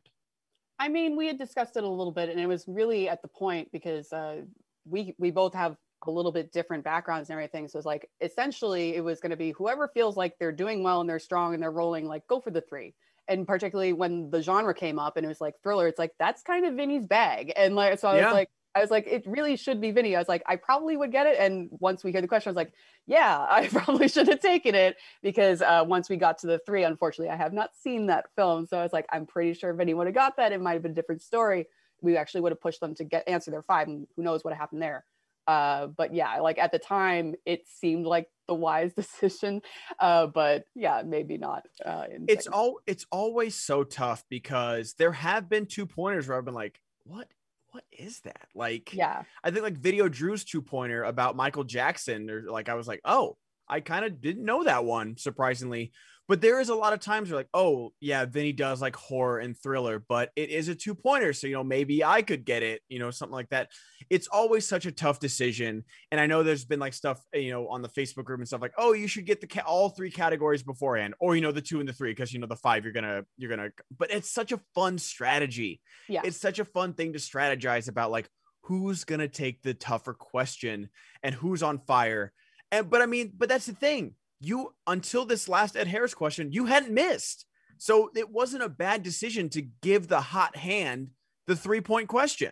I mean, we had discussed it a little bit, and it was really at the point because uh, we we both have a little bit different backgrounds and everything. So it's like essentially it was going to be whoever feels like they're doing well and they're strong and they're rolling, like go for the three. And particularly when the genre came up and it was like thriller, it's like that's kind of Vinny's bag. And like so I yeah. was like, I was like, it really should be Vinny. I was like, I probably would get it. And once we hear the question, I was like, yeah, I probably should have taken it because uh, once we got to the three, unfortunately, I have not seen that film. So I was like, I'm pretty sure Vinny would have got that. It might have been a different story. We actually would have pushed them to get answer their five, and who knows what happened there. Uh, but yeah, like at the time, it seemed like the wise decision. Uh, but yeah, maybe not. Uh, it's all it's always so tough because there have been two pointers where I've been like, what what is that? Like, yeah, I think like Video Drew's two pointer about Michael Jackson, or like I was like, oh, I kind of didn't know that one, surprisingly. But there is a lot of times where like, oh yeah, Vinny does like horror and thriller, but it is a two pointer, so you know maybe I could get it, you know, something like that. It's always such a tough decision, and I know there's been like stuff, you know, on the Facebook group and stuff like, oh, you should get the ca- all three categories beforehand, or you know, the two and the three, because you know the five you're gonna you're gonna. But it's such a fun strategy. Yeah, it's such a fun thing to strategize about, like who's gonna take the tougher question and who's on fire. And but I mean, but that's the thing you until this last Ed Harris question, you hadn't missed. So it wasn't a bad decision to give the hot hand the three point question.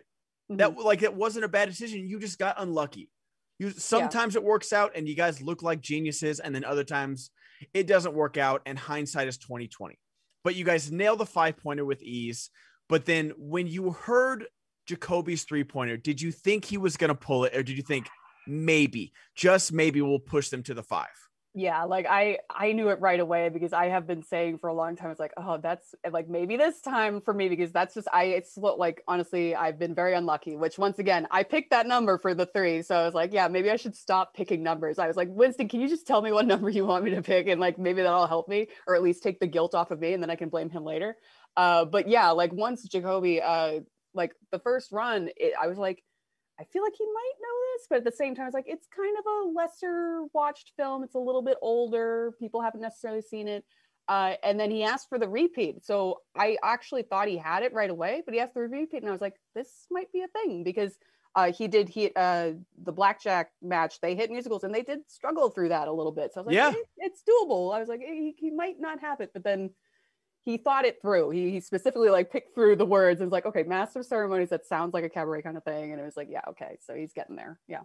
Mm-hmm. That like it wasn't a bad decision. You just got unlucky. You sometimes yeah. it works out and you guys look like geniuses, and then other times it doesn't work out, and hindsight is 2020. But you guys nail the five pointer with ease. But then when you heard Jacoby's three pointer, did you think he was gonna pull it, or did you think maybe, just maybe we'll push them to the five? Yeah like i i knew it right away because i have been saying for a long time it's like oh that's like maybe this time for me because that's just i it's like honestly i've been very unlucky which once again i picked that number for the three so i was like yeah maybe i should stop picking numbers. I was like winston can you just tell me what number you want me to pick and like maybe that'll help me or at least take the guilt off of me and then i can blame him later. Uh but yeah like once jacoby uh like the first run it, i was like I feel like he might know this, but at the same time, it's like it's kind of a lesser watched film. It's a little bit older. People haven't necessarily seen it. Uh, and then he asked for the repeat. So I actually thought he had it right away, but he asked for the repeat, and I was like, this might be a thing because uh, he did he uh, the blackjack match. They hit musicals, and they did struggle through that a little bit. So I was like, yeah, hey, it's doable. I was like, he, he might not have it, but then he thought it through. He, he specifically like picked through the words and was like, okay, master ceremonies, that sounds like a cabaret kind of thing. And it was like, yeah, okay. So he's getting there. Yeah.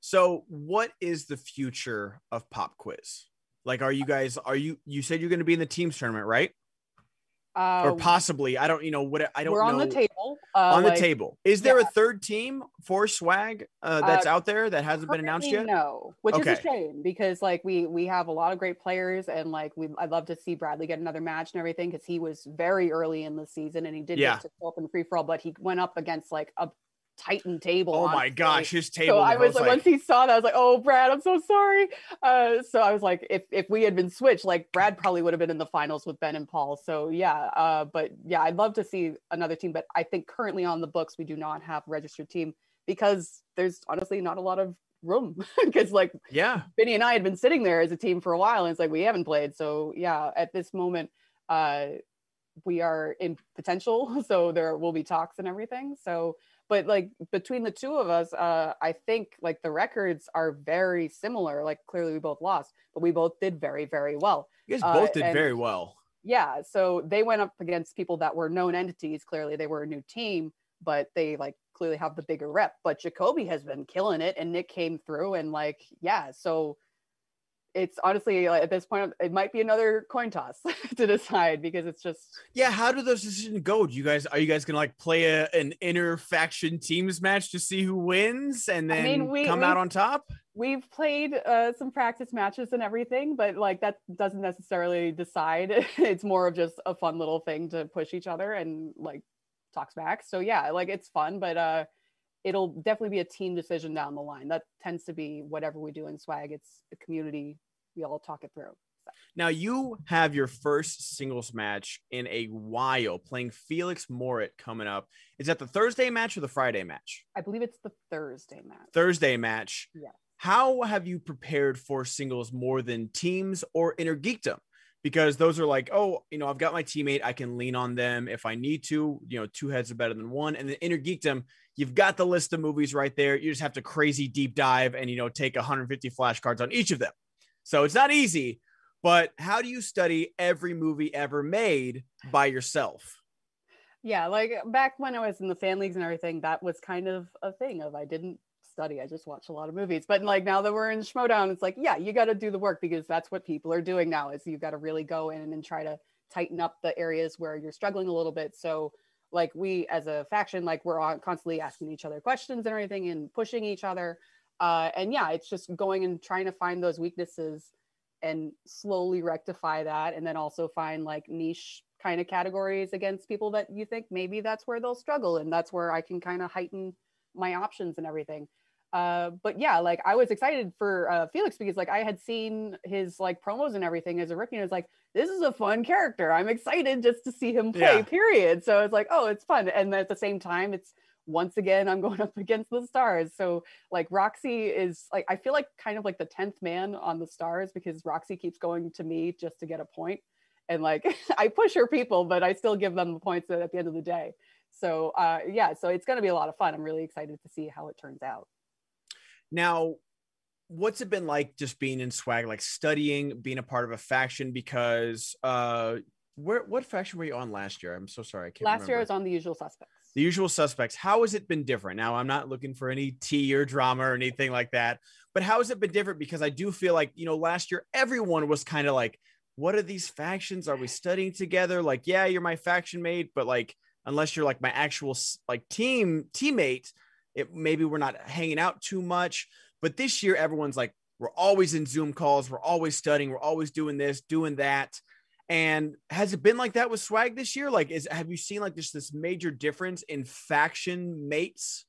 So what is the future of pop quiz? Like, are you guys, are you, you said you're going to be in the teams tournament, right? Uh, or possibly, I don't, you know what, I don't we're on the table. Uh, on like, the table. Is there yeah. a third team for swag uh, that's uh, out there that hasn't been announced yet? No, which okay. is a shame because like we we have a lot of great players and like we I'd love to see Bradley get another match and everything because he was very early in the season and he did yeah. get to go up in free for all, but he went up against like a Titan table. Oh my gosh, his table. So I was, like, once he saw that, I was like, "Oh, Brad, I'm so sorry." Uh, so I was like, if if we had been switched, like Brad probably would have been in the finals with Ben and Paul. So yeah, uh, but yeah, I'd love to see another team. But I think currently on the books we do not have registered team because there's honestly not a lot of room because like yeah, Vinny and I had been sitting there as a team for a while, and it's like we haven't played. So yeah, at this moment, uh, we are in potential. So there will be talks and everything. So but like between the two of us uh i think like the records are very similar like clearly we both lost but we both did very very well you guys both uh, did very well Yeah, so they went up against people that were known entities. Clearly, they were a new team, but they like clearly have the bigger rep. But Jacoby has been killing it, and Nick came through, and like, yeah, so it's honestly like, at this point it might be another coin toss to decide because it's just yeah how do those decisions go? Do you guys are you guys gonna like play a, an inner faction teams match to see who wins and then I mean, we, come out on top? we've played uh, some practice matches and everything but like that doesn't necessarily decide. It's more of just a fun little thing to push each other and like talks back. So yeah like it's fun but uh it'll definitely be a team decision down the line. That tends to be whatever we do in swag. It's a community. We all talk it through. So. Now you have your first singles match in a while playing Felix Morit coming up. Is that the Thursday match or the Friday match? I believe it's the Thursday match. Thursday match. Yeah. How have you prepared for singles more than teams or inner geekdom? because those are like, oh, you know, I've got my teammate. I can lean on them if I need to. You know, two heads are better than one. And the inner geekdom, you've got the list of movies right there. You just have to crazy deep dive and, you know, take 150 flashcards on each of them. So it's not easy, but how do you study every movie ever made by yourself? Yeah, like back when I was in the fan leagues and everything, that was kind of a thing of I didn't study. I just watched a lot of movies. But like now that we're in Schmoedown, it's like, yeah, you got to do the work because that's what people are doing now is you got to really go in and try to tighten up the areas where you're struggling a little bit. So like we as a faction, like we're constantly asking each other questions and everything and pushing each other. Uh, and yeah, it's just going and trying to find those weaknesses and slowly rectify that. And then also find like niche kind of categories against people that you think maybe that's where they'll struggle. And that's where I can kind of heighten my options and everything. Uh, but yeah, like I was excited for uh, Felix because like I had seen his like promos and everything as a rookie, and I was like, this is a fun character. I'm excited just to see him play. Yeah. Period. So it's like, oh, it's fun, and at the same time, it's once again I'm going up against the stars. So like Roxy is like I feel like kind of like the tenth man on the stars because Roxy keeps going to me just to get a point, and like I push her people, but I still give them the points at the end of the day. So uh, yeah, so it's going to be a lot of fun. I'm really excited to see how it turns out. Now, what's it been like just being in swag, like studying, being a part of a faction? Because uh, where what faction were you on last year? I'm so sorry. I can't last remember. year I was on the usual suspects. The usual suspects. How has it been different? Now, I'm not looking for any tea or drama or anything like that, but how has it been different? Because I do feel like, you know, last year everyone was kind of like, what are these factions? Are we studying together? Like, yeah, you're my faction mate, but like, unless you're like my actual like team teammate, it maybe we're not hanging out too much. But this year, everyone's like, we're always in Zoom calls, we're always studying, we're always doing this, doing that. And has it been like that with swag this year? Like, is have you seen like just this major difference in faction mates?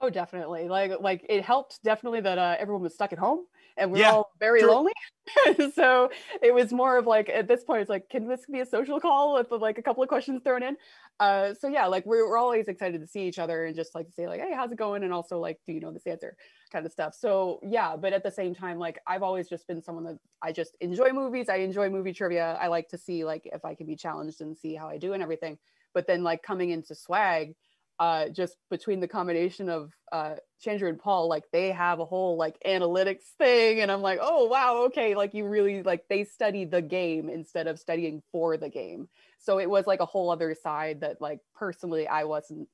Oh, definitely. Like, like it helped definitely that uh, everyone was stuck at home and we're yeah, all very true. lonely. so it was more of like at this point, it's like, can this be a social call with like a couple of questions thrown in? Uh, so yeah, like we're, we're always excited to see each other and just like to say like, hey, how's it going? And also like, do you know this answer? Kind of stuff. So yeah, but at the same time, like I've always just been someone that I just enjoy movies. I enjoy movie trivia. I like to see like if I can be challenged and see how I do and everything. But then like coming into swag, uh, just between the combination of uh, Chandru and Paul, like they have a whole like analytics thing, and I'm like, oh wow, okay, like you really like they study the game instead of studying for the game. So it was like a whole other side that like personally I wasn't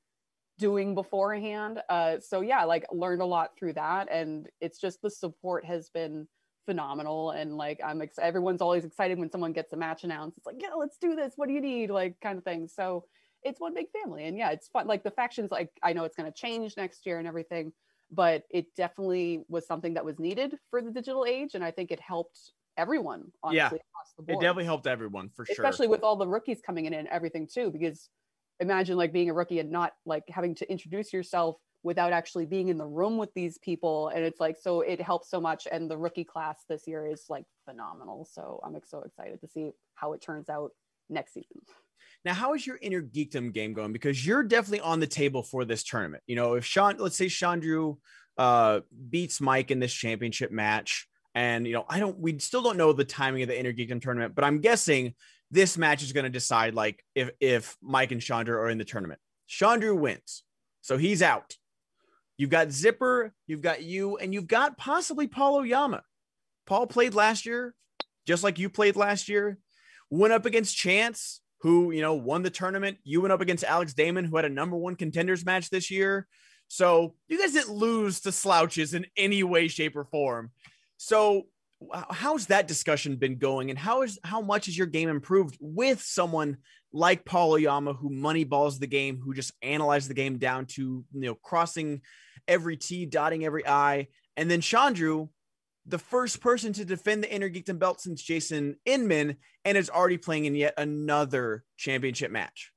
doing beforehand. Uh, so yeah, like learned a lot through that, and it's just the support has been phenomenal and like i'm ex- everyone's always excited when someone gets a match announced. It's like yeah let's do this. What do you need? Like kind of thing. So it's one big family and yeah it's fun. Like the factions like i know it's going to change next year and everything but it definitely was something that was needed for the digital age and i think it helped everyone honestly yeah, across the board it definitely helped everyone for especially sure. Especially with all the rookies coming in and everything too because imagine like being a rookie and not like having to introduce yourself without actually being in the room with these people. And it's like so it helps so much. And the rookie class this year is like phenomenal. So i'm so excited to see how it turns out next season. Now, how is your inner geekdom game going? Because you're definitely on the table for this tournament. You know, if Sean, let's say Chandru uh, beats Mike in this championship match, and you know, I don't, we still don't know the timing of the inner geekdom tournament, but I'm guessing this match is going to decide like if if Mike and Chandru are in the tournament. Chandru wins, so he's out. You've got Zipper, you've got you, and you've got possibly Paul Oyama. Paul played last year, just like you played last year went up against Chance, who, you know, won the tournament. You went up against Alex Damon, who had a number one contenders match this year. So you guys didn't lose to slouches in any way, shape, or form. So how's that discussion been going? And how is how much is your game improved with someone like Paul Oyama who moneyballs the game who just analyzes the game down to you know crossing every T dotting every I? And then Chandru the first person to defend the Innergeekdom belt since Jason Inman and is already playing in yet another championship match.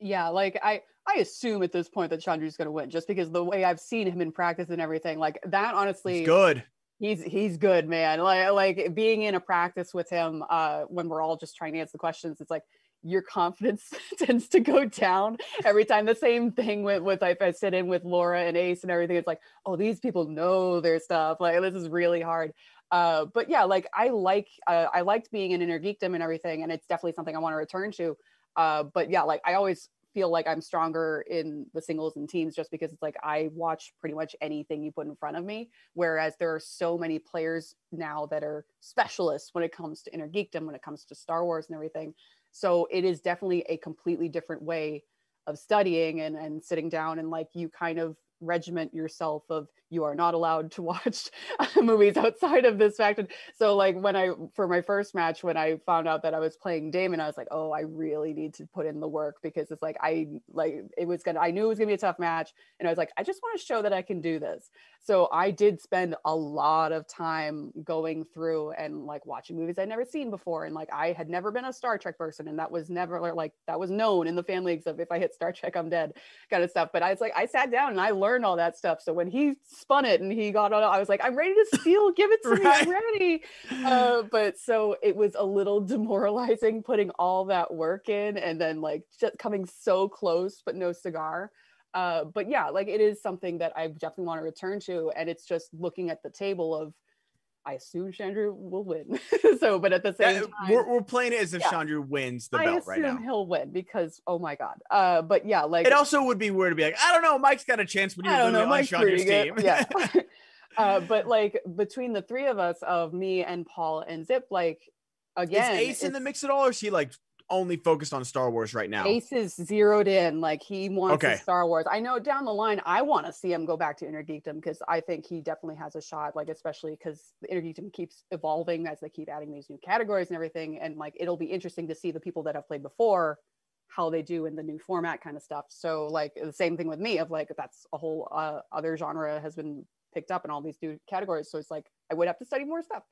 Yeah, like I I assume at this point that Chandru's going to win just because the way I've seen him in practice and everything like that honestly good he's he's good man. Like like being in a practice with him uh when we're all just trying to answer the questions it's like your confidence tends to go down every time. The same thing with with i sit in with laura and ace and everything it's like oh these people know their stuff. Like this is really hard. Uh but yeah like i like uh, i liked being in Innergeekdom and everything and it's definitely something i want to return to. Uh but yeah like i always feel like I'm stronger in the singles and teams just because it's like I watch pretty much anything you put in front of me. Whereas there are so many players now that are specialists when it comes to Innergeekdom, when it comes to Star Wars and everything. So it is definitely a completely different way of studying and, and sitting down and like you kind of regiment yourself of you are not allowed to watch movies outside of this fact. And So like when I for my first match when I found out that I was playing Damon, I was like, oh, I really need to put in the work because it's like I like it was gonna I knew it was gonna be a tough match, and I was like, I just want to show that I can do this. So I did spend a lot of time going through and like watching movies I'd never seen before, and like I had never been a Star Trek person, and that was never like that was known in the family of if I hit Star Trek, I'm dead kind of stuff. But I was like, I sat down and I learned all that stuff. So when he spun it and he got on I was like, I'm ready to steal, give it to right. me, I'm ready. Uh, but so it was a little demoralizing putting all that work in and then like just coming so close, but no cigar. Uh, but yeah, like it is something that I definitely want to return to. And it's just looking at the table of I assume Chandru will win. so, but at the same yeah, time, we're, we're playing it as if yeah, Chandru wins the belt right now. I assume he'll win because oh my god. Uh, but yeah, like it also would be weird to be like, I don't know, Mike's got a chance when you're literally on Chandru's team. yeah. uh, but like between the three of us, of me and Paul and Zip, like again, is Ace in the mix at all, or is he like only focused on Star Wars right now. Ace is zeroed in, like he wants okay. Star Wars. I know down the line, I want to see him go back to Innergeekdom because I think he definitely has a shot. Like especially because Innergeekdom keeps evolving as they keep adding these new categories and everything, and like it'll be interesting to see the people that have played before how they do in the new format kind of stuff. So like the same thing with me of like that's a whole uh, other genre has been picked up in all these new categories. So it's like I would have to study more stuff.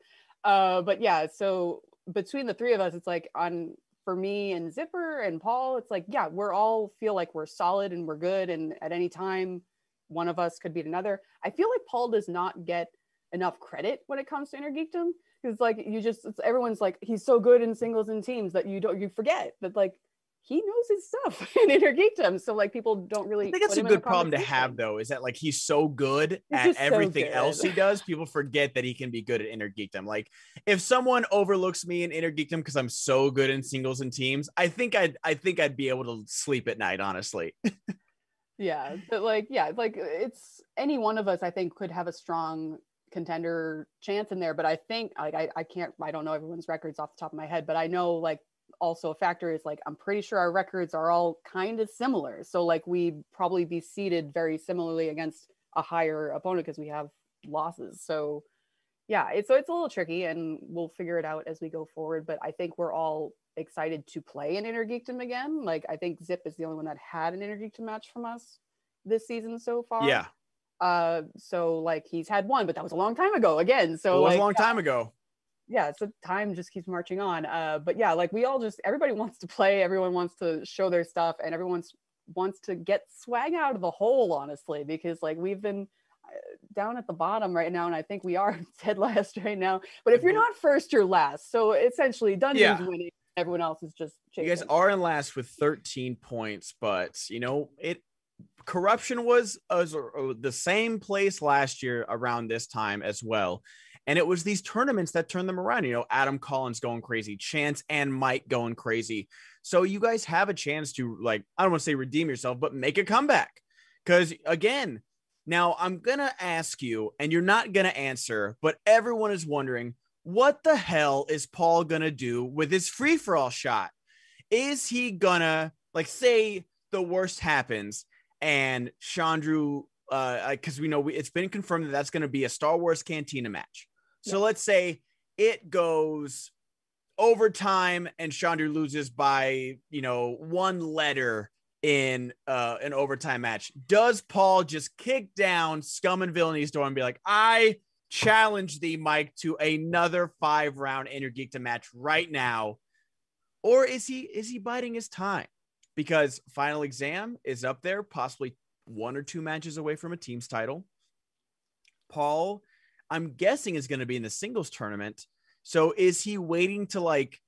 Uh, but yeah, so between the three of us, it's like on for me and Zipper and Paul, it's like, yeah, we're all feel like we're solid and we're good. And at any time, one of us could beat another. I feel like Paul does not get enough credit when it comes to Innergeekdom because like you just everyone's like he's so good in singles and teams that you don't you forget that like he knows his stuff in Innergeekdom. So like people don't really. I think that's a good problem to have though. Is that like he's so good he's at everything so good. else he does, people forget that he can be good at Innergeekdom. Like if someone overlooks me in Innergeekdom because I'm so good in singles and teams, I think I'd I think I'd be able to sleep at night. Honestly. yeah, but like yeah, like it's any one of us. I think could have a strong contender chance in there but i think like I, I can't i don't know everyone's records off the top of my head but i know like also a factor is like I'm pretty sure our records are all kind of similar. So like we'd probably be seated very similarly against a higher opponent because we have losses. So yeah, it's so it's a little tricky and we'll figure it out as we go forward. But I think we're all excited to play an Innergeekdom again. Like I think Zip is the only one that had an Innergeekdom match from us this season so far. Yeah. Uh so like he's had one, but that was a long time ago again. So it was like, a long time ago yeah so time just keeps marching on uh but yeah like we all just everybody wants to play everyone wants to show their stuff and everyone's wants to get swag out of the hole honestly because like we've been uh, down at the bottom right now and i think we are dead last right now but if you're mm-hmm. not first you're last so essentially dungeons yeah. winning everyone else is just chasing. you guys are in last with 13 points but you know it corruption was, was uh, the same place last year around this time as well and it was these tournaments that turned them around. You know, Adam Collins going crazy, Chance and Mike going crazy. So you guys have a chance to, like, I don't want to say redeem yourself, but make a comeback. Because again, now I'm going to ask you, and you're not going to answer, but everyone is wondering what the hell is Paul gonna do with his free for all shot? Is he gonna like say the worst happens and Chandru, uh, because we know we, it's been confirmed that that's gonna be a Star Wars Cantina match. So let's say it goes overtime and Chandru loses by you know one letter in uh, an overtime match. Does Paul just kick down Scum and Villainies door and be like, I challenge thee, Mike, to another five round Inner to match right now? Or is he is he biding his time? Because final exam is up there, possibly one or two matches away from a team's title. Paul, I'm guessing, is going to be in the singles tournament. So is he waiting to like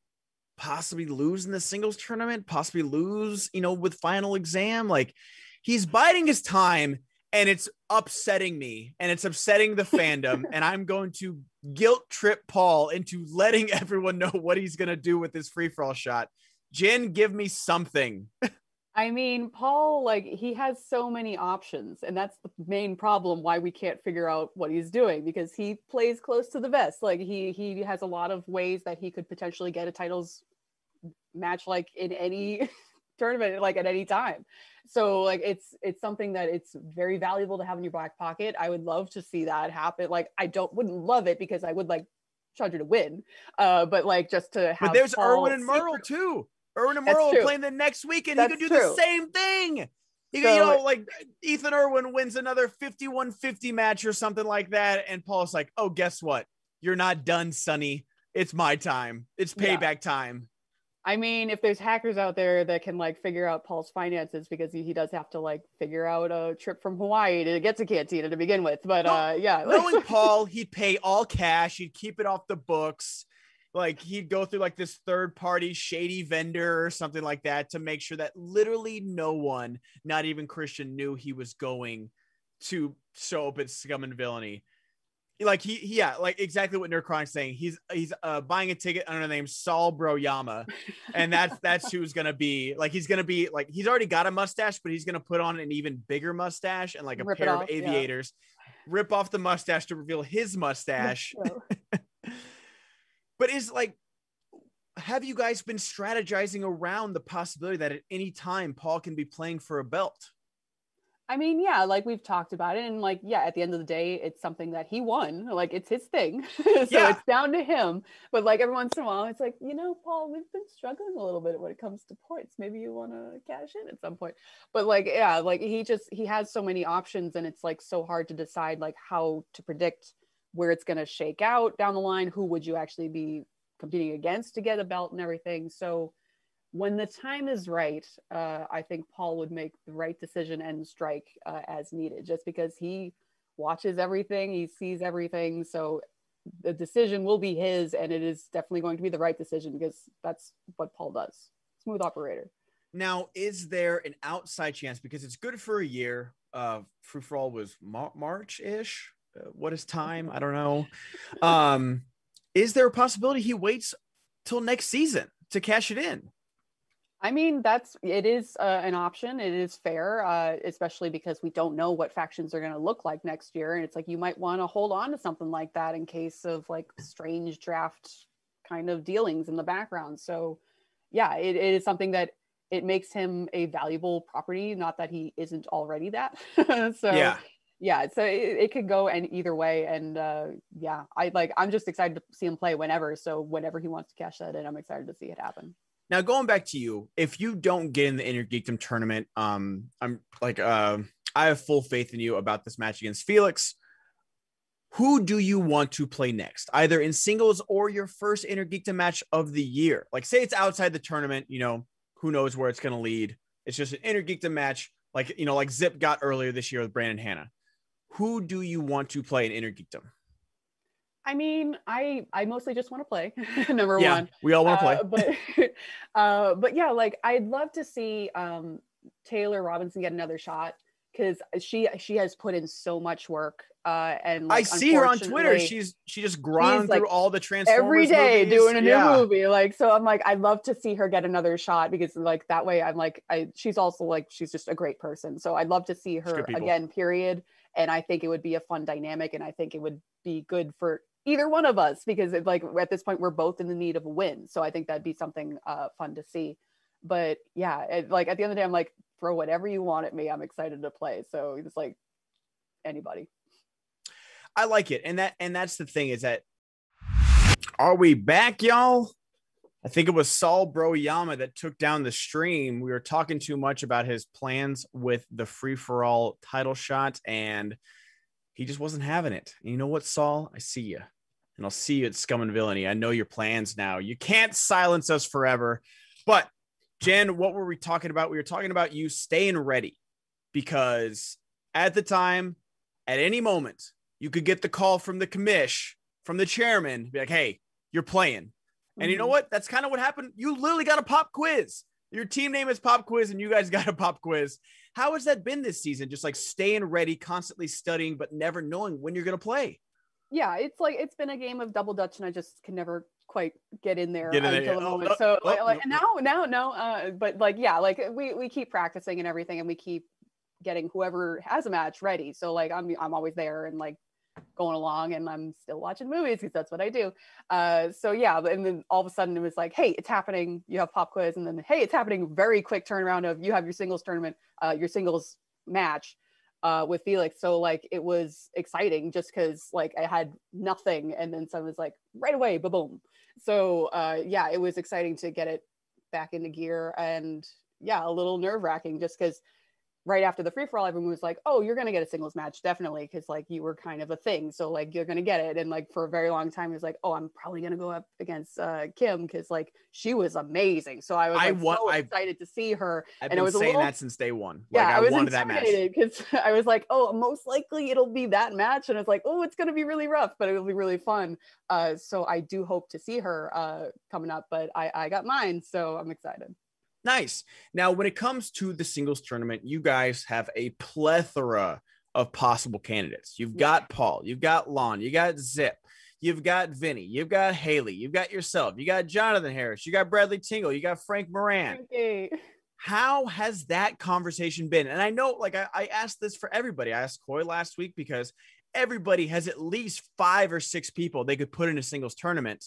possibly lose in the singles tournament, possibly lose, you know, with final exam? Like he's biding his time and it's upsetting me and it's upsetting the fandom. and I'm going to guilt trip Paul into letting everyone know what he's going to do with this free for all shot. Jen, give me something. I mean, Paul, like he has so many options, and that's the main problem why we can't figure out what he's doing because he plays close to the vest. Like he he has a lot of ways that he could potentially get a titles match like in any tournament, like at any time. So like it's it's something that it's very valuable to have in your back pocket. I would love to see that happen. Like I don't wouldn't love it because I would like Chandru to win, uh, but like just to have. But there's Paul Irwin and Merle too. Irwin and Merle playing the next week, and That's he could do true. the same thing. He could, So- you know, like Ethan Irwin wins another 51-50 match or something like that, and Paul's like, "Oh, guess what? You're not done, Sonny. It's my time. It's Yeah. payback time." I mean, if there's hackers out there that can like figure out Paul's finances because he, he does have to like figure out a trip from Hawaii to get to Cantina to begin with. But No, uh yeah. Knowing Paul, he'd pay all cash. He'd keep it off the books. Like he'd go through like this third party shady vendor or something like that to make sure that literally no one, not even Christian, knew he was going to show up at Scum and Villainy. Like he, yeah, like exactly what Nerdcron's saying. He's he's uh, buying a ticket under the name Saul Broyama, and that's that's who's gonna be like he's gonna be like he's already got a mustache, but he's gonna put on an even bigger mustache and like a Rip pair of off, yeah. aviators, rip off the mustache to reveal his mustache. But is like, have you guys been strategizing around the possibility that at any time Paul can be playing for a belt? I mean, yeah, like we've talked about it, and like, yeah, at the end of the day, it's something that he won. Like, it's his thing, so Yeah. it's down to him. But like every once in a while, it's like, you know, Paul, we've been struggling a little bit when it comes to points. Maybe you want to cash in at some point. But like, yeah, like he just he has so many options, and it's like so hard to decide like how to predict where it's going to shake out down the line. Who would you actually be competing against to get a belt and everything? So when the time is right, uh, I think Paul would make the right decision and strike uh, as needed, just because he watches everything, he sees everything. So the decision will be his, and it is definitely going to be the right decision because that's what Paul does. Smooth operator. Now, is there an outside chance because it's good for a year? Uh, Free for All was Mar- March ish. What is time? I don't know. Um, is there a possibility he waits till next season to cash it in? I mean, that's it is uh, an option. It is fair, uh, especially because we don't know what factions are going to look like next year, and it's like you might want to hold on to something like that in case of like strange draft kind of dealings in the background. So, yeah, it, it is something that it makes him a valuable property. Not that he isn't already that. so yeah. Yeah so it, it could go and either way and uh yeah i like i'm just excited to see him play whenever so whenever he wants to cash that in i'm excited to see it happen Now going back to you, if you don't get in the Inner Geekdom tournament, um, I'm like, uh, I have full faith in you about this match against Felix. Who do you want to play next, either in singles or your first Inner Geekdom match of the year? Like, say it's outside the tournament, you know, who knows where it's going to lead. It's just an Inner Geekdom match, like you know, like Zip got earlier this year with Brandon Hanna. Who do you want to play in Inner Geekdom? i mean i i mostly just want to play number yeah, one we all want to play. Uh, but uh but yeah like i'd love to see um taylor robinson get another shot because she she has put in so much work uh and I see her on Twitter. She's she just ground like, through all the Transformers every day movies. doing a new Yeah. movie like so i'm like i'd love to see her get another shot because like that way i'm like i she's also like she's just a great person so i'd love to see her again period and i think it would be a fun dynamic and i think it would be good for either one of us because it, like at this point we're both in the need of a win. So I think that'd be something uh, fun to see. But yeah, it, like at the end of the day, I'm like throw whatever you want at me. I'm excited to play. So it's like anybody. I like it, and that and that's the thing is that are we back, y'all? I think it was Saul Bro Yama that took down the stream. We were talking too much about his plans with the free for all title shot, and he just wasn't having it. And you know what, Saul? I see you, and I'll see you at Scum and Villainy. I know your plans now. You can't silence us forever. But Jen, what were we talking about? We were talking about you staying ready because at the time, at any moment, you could get the call from the commish, from the chairman, be like, hey, you're playing. And you know Mhm. what? That's kind of what happened. You literally got a pop quiz. Your team name is Pop Quiz, and you guys got a pop quiz. How has that been this season? Just like staying ready, constantly studying, but never knowing when you're going to play. yeah, it's like it's been a game of double dutch, and I just can never quite get in there Get in until yeah. the Oh, moment. no, so oh, like, like, no, now, now, no. Uh, but like, yeah, like we we keep practicing and everything, and we keep getting whoever has a match ready. So like, I'm I'm always there and like going along, and I'm still watching movies because that's what I do. Uh, so yeah, and then all of a sudden it was like, hey, it's happening. You have pop quiz, and then hey, it's happening. Very quick turnaround of you have your singles tournament, uh, your singles match uh, with Felix. So like it was exciting just because like I had nothing, and then someone was like right away, ba boom. So uh, yeah, it was exciting to get it back into gear, and yeah, a little nerve wracking just because right after the free for all, everyone was like, "Oh, you're gonna get a singles match definitely," because like you were kind of a thing, so like you're gonna get it. And like for a very long time, it was like, "Oh, I'm probably gonna go up against uh, Kim because like she was amazing." So I was I like, want- so I- excited to see her. I've And been was saying little- that since day one. Yeah, like, I, was wanted that match. intimidated because I was like, "Oh, most likely it'll be that match," and it's like, "Oh, it's gonna be really rough, but it'll be really fun." Uh, so I do hope to see her uh, coming up, but I I got mine, so I'm excited. Nice. Now, when it comes to the singles tournament, you guys have a plethora of possible candidates. You've got Paul, you've got Lon, you got Zip, you've got Vinny, you've got Haley, you've got yourself, you got Jonathan Harris, you got Bradley Tingle, you got Frank Moran. Okay. How has that conversation been? And I know, like, I, I asked this for everybody. I asked Coy last week because everybody has at least five or six people they could put in a singles tournament.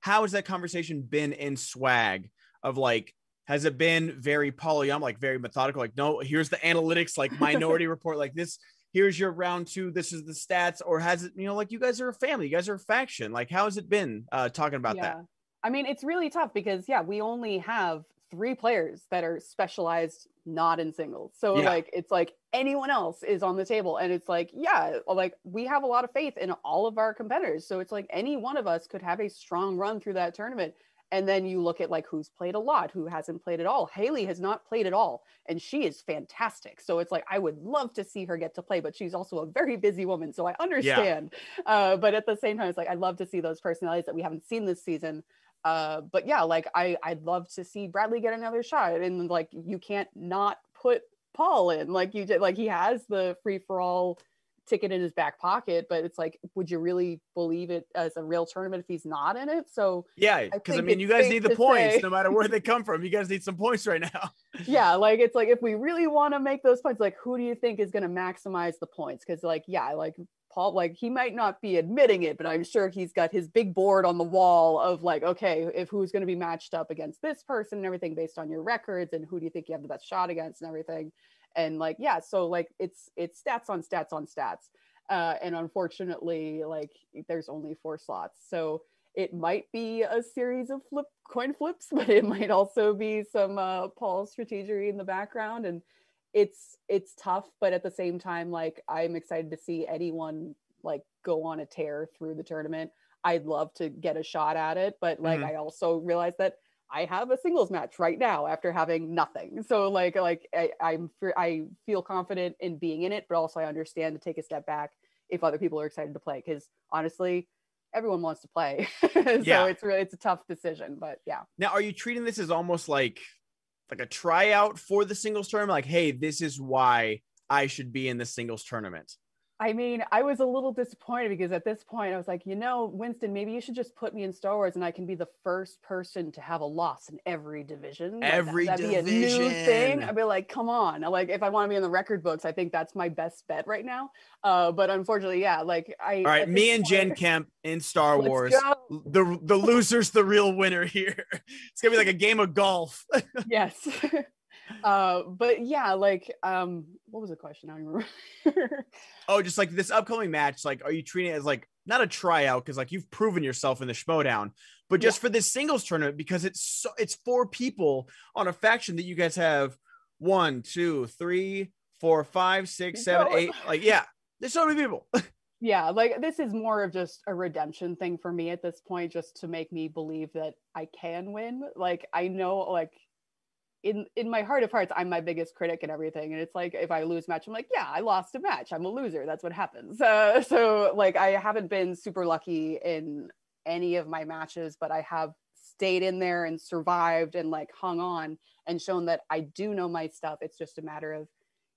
How has that conversation been in swag of like, has it been very poly? I'm like very methodical? Like, no, here's the analytics, like minority report, like this. Here's your round two. This is the stats, or has it, you know, like you guys are a family, you guys are a faction. Like, how has it been uh, talking about that? I mean, it's really tough because yeah, we only have three players that are specialized not in singles. So Yeah. like it's like anyone else is on the table and it's like yeah, like we have a lot of faith in all of our competitors. So it's like any one of us could have a strong run through that tournament. And then you look at like who's played a lot, who hasn't played at all. Haley has not played at all, and she is fantastic. So it's like I would love to see her get to play, but she's also a very busy woman, so I understand. Uh, but at the same time, it's like I'd love to see those personalities that we haven't seen this season uh but yeah like i i'd love to see bradley get another shot and like you can't not put paul in like you did like he has the free for all ticket in his back pocket but it's like would you really believe it as a real tournament if he's not in it so Yeah, because I, think mean, you guys need the points say- no matter where they come from. You guys need some points right now. yeah like it's like if we really want to make those points like who do you think is going to maximize the points because like yeah like paul like he might not be admitting it but i'm sure he's got his big board on the wall of like okay if who's going to be matched up against this person and everything based on your records and who do you think you have the best shot against and everything and like yeah so like it's it's stats on stats on stats uh and unfortunately like there's only four slots so it might be a series of flip coin flips, but it might also be some uh, Paul strategy in the background, and it's it's tough. But at the same time, like I'm excited to see anyone like go on a tear through the tournament. I'd love to get a shot at it, but like Mhm. I also realize that I have a singles match right now after having nothing. So like like I, I'm I feel confident in being in it, but also I understand to take a step back if other people are excited to play because honestly everyone wants to play so Yeah. it's really it's a tough decision but yeah Now, are you treating this as almost like like a tryout for the singles tournament? Like, hey, this is why I should be in the singles tournament. I mean, I was a little disappointed because at this point I was like, you know, Winston, maybe you should just put me in Star Wars and I can be the first person to have a loss in every division. Every like, that, that'd division. be a new thing. I'd be like, come on. Like, if I want to be in the record books, I think that's my best bet right now. Uh, but unfortunately, yeah, like I. All right, me and Jen Kemp in Star Wars. go. The the loser's the real winner here. It's gonna be like a game of golf. yes. uh, but yeah, like, um, what was the question? I don't remember. oh, just like this upcoming match, like, are you treating it as like not a tryout because like you've proven yourself in the Schmoedown, but just Yeah. for this singles tournament because it's so it's four people on a faction that you guys have one, two, three, four, five, six, seven, No. eight. Like, yeah, there's so many people. yeah like this is more of just a redemption thing for me at this point just to make me believe that i can win like i know like in in my heart of hearts i'm my biggest critic and everything and it's like if i lose a match i'm like yeah i lost a match. I'm a loser. That's what happens. Uh, so like i haven't been super lucky in any of my matches but i have stayed in there and survived and like hung on and shown that i do know my stuff. It's just a matter of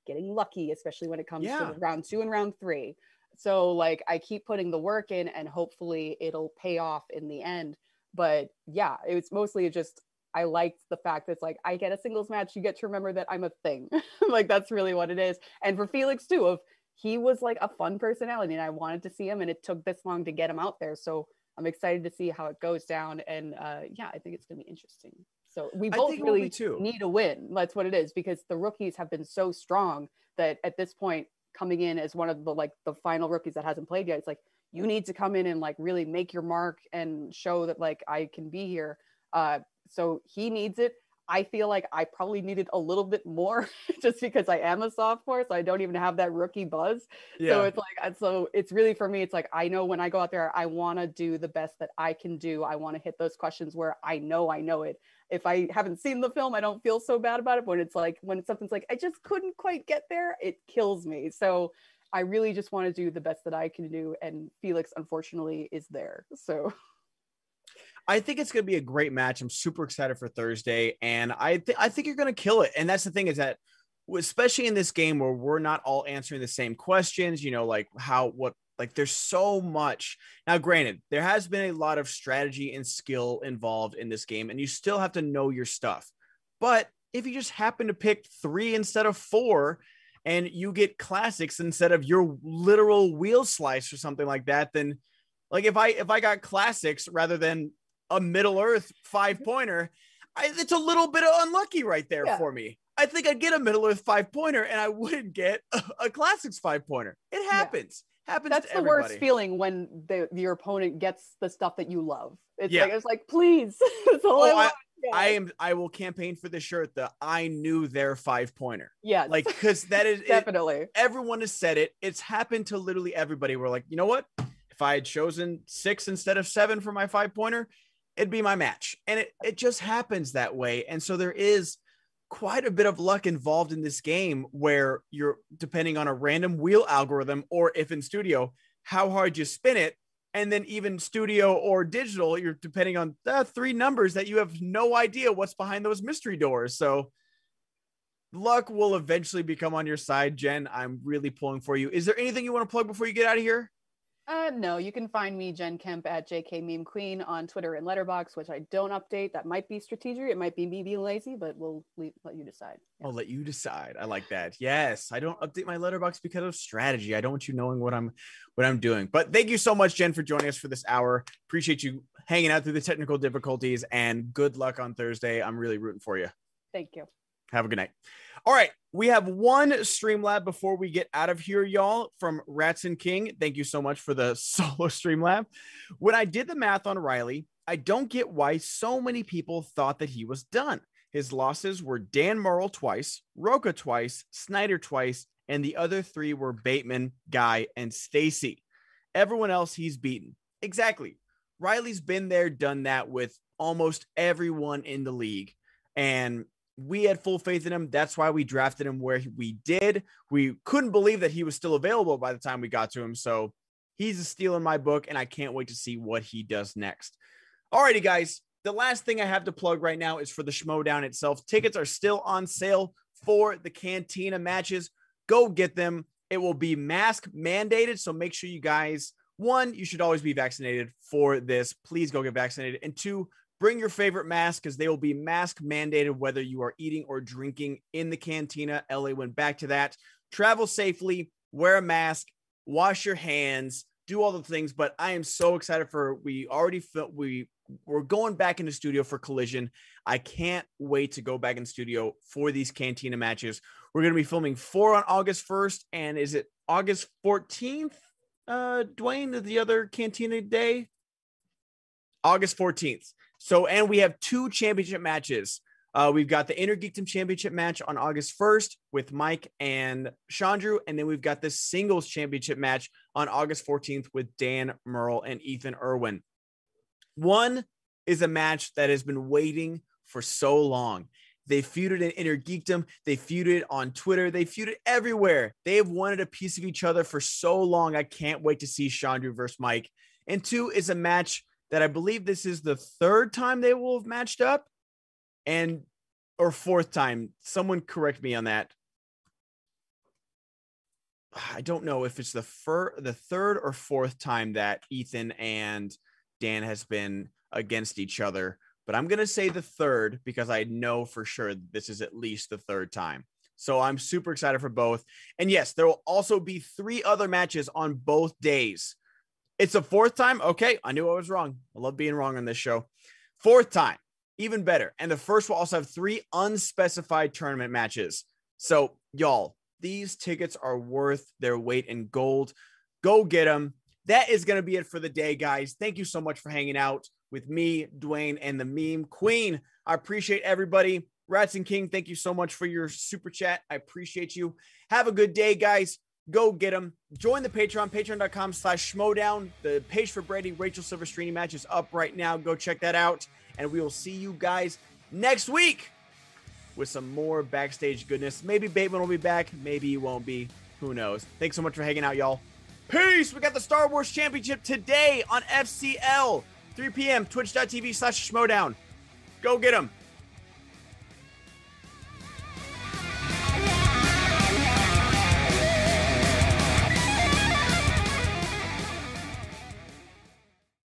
getting lucky especially when it comes Yeah. to round two and round three. So like i keep putting the work in and hopefully it'll pay off in the end. But yeah it's mostly just i liked the fact that it's like i get a singles match you get to remember that i'm a thing. Like that's really what it is. And for felix too of he was like a fun personality and i wanted to see him and it took this long to get him out there. So i'm excited to see how it goes down and uh yeah i think it's going to be interesting. So we both think it will be really need a win. That's what it is because the rookies have been so strong that at this point coming in as one of the like the final rookies that hasn't played yet it's like you need to come in and like really make your mark and show that like i can be here. Uh so he needs it. I feel like i probably needed a little bit more just because i am a sophomore so i don't even have that rookie buzz. So it's like uh, so it's really for me it's like i know when i go out there i want to do the best that i can do. I want to hit those questions where i know i know it. If i haven't seen the film i don't feel so bad about it but when it's like when something's like i just couldn't quite get there it kills me. So i really just want to do the best that i can do and felix unfortunately is there so I think it's going to be a great match. I'm super excited for Thursday, and I th- I think you're going to kill it. And that's the thing is that, especially in this game where we're not all answering the same questions, you know, like how what like there's so much. Now, granted, there has been a lot of strategy and skill involved in this game, and you still have to know your stuff. But if you just happen to pick three instead of four, and you get classics instead of your literal wheel slice or something like that, then like if I if I got classics rather than a Middle Earth five pointer, I, it's a little bit unlucky right there Yeah. for me. I think I'd get a Middle Earth five pointer and I wouldn't get a, a classics five pointer. It happens. Happens. that's the everybody. worst feeling when the your opponent gets the stuff that you love it's Yeah. like it's like please that's all Oh, I, I- want. Yeah. I am. I will campaign for the shirt. The I knew their five pointer. Yeah. Like because that is it, definitely everyone has said it. It's happened to literally everybody. We're like, you know what? If I had chosen six instead of seven for my five pointer, it'd be my match. And it, it just happens that way. And so there is quite a bit of luck involved in this game where you're depending on a random wheel algorithm or if in studio, how hard you spin it. And then even studio or digital, you're depending on the three numbers that you have no idea what's behind those mystery doors. So luck will eventually become on your side, Jen. I'm really pulling for you. Is there anything you want to plug before you get out of here? Uh, no, you can find me, Jen Kemp, at JK Meme Queen on Twitter and Letterboxd, which I don't update. That might be strategic. It might be me being lazy, but we'll leave, let you decide. I'll let you decide. I like that. Yes, I don't update my Letterboxd because of strategy. I don't want you knowing what I'm what I'm doing. But thank you so much, Jen, for joining us for this hour. Appreciate you hanging out through the technical difficulties and good luck on Thursday. I'm really rooting for you. Thank you. Have a good night. All right. We have one Streamlab before we get out of here, y'all, from Rats and King. Thank you so much for the solo Streamlab. When I did the math on Riley, I don't get why so many people thought that he was done. His losses were Dan Murrell twice, Rocha twice, Snyder twice, and the other three were Bateman, Guy, and Stacy. Everyone else he's beaten. Exactly. Riley's been there, done that with almost everyone in the league. And we had full faith in him. That's why we drafted him where we did. We couldn't believe that he was still available by the time we got to him. So he's a steal in my book, and I can't wait to see what he does next. Alrighty, guys. The last thing I have to plug right now is for the Schmoedown itself. Tickets are still on sale for the Cantina matches. Go get them. It will be mask mandated. So make sure you guys, one, you should always be vaccinated for this. Please go get vaccinated. And two, bring your favorite mask because they will be mask mandated whether you are eating or drinking in the cantina. LA went back to that. Travel safely, wear a mask, wash your hands, do all the things. But I am so excited for we already felt we we're going back into studio for collision. I can't wait to go back in studio for these cantina matches. We're to be filming four on August 1st. And is it August 14th? Uh, Dwayne, the other cantina day? August 14th. So, and we have two championship matches. Uh, we've got the Inner Geekdom Championship match on August 1st with Mike and Chandru. And then we've got the singles championship match on August 14th with Dan Murrell and Ethan Irwin. One is a match that has been waiting for so long. They feuded in Inner Geekdom. They feuded on Twitter. They feuded everywhere. They have wanted a piece of each other for so long. I can't wait to see Chandru versus Mike. And two is a match that I believe this is the third time they will have matched up and or fourth time. Someone correct me on that. I don't know if it's the fir- the third or fourth time that Ethan and Dan has been against each other, but I'm going to say the third because I know for sure this is at least the third time. So I'm super excited for both. And yes, there will also be three other matches on both days. It's a fourth time. Okay, I knew I was wrong. I love being wrong on this show. Fourth time, even better. And the first will also have three unspecified tournament matches. So, y'all, these tickets are worth their weight in gold. Go get them. That is going to be it for the day, guys. Thank you so much for hanging out with me, Dwayne, and the meme queen. I appreciate everybody. Rats and King, thank you so much for your super chat. I appreciate you. Have a good day, guys. Go get them. Join the Patreon, patreon.com slash schmoedown. The page for Brady, Rachel Silvestrini match is up right now. Go check that out. And we will see you guys next week with some more backstage goodness. Maybe Bateman will be back. Maybe he won't be. Who knows? Thanks so much for hanging out, y'all. Peace. We got the Star Wars Championship today on FCL. 3 p.m. Twitch.tv slash schmoedown. Go get them.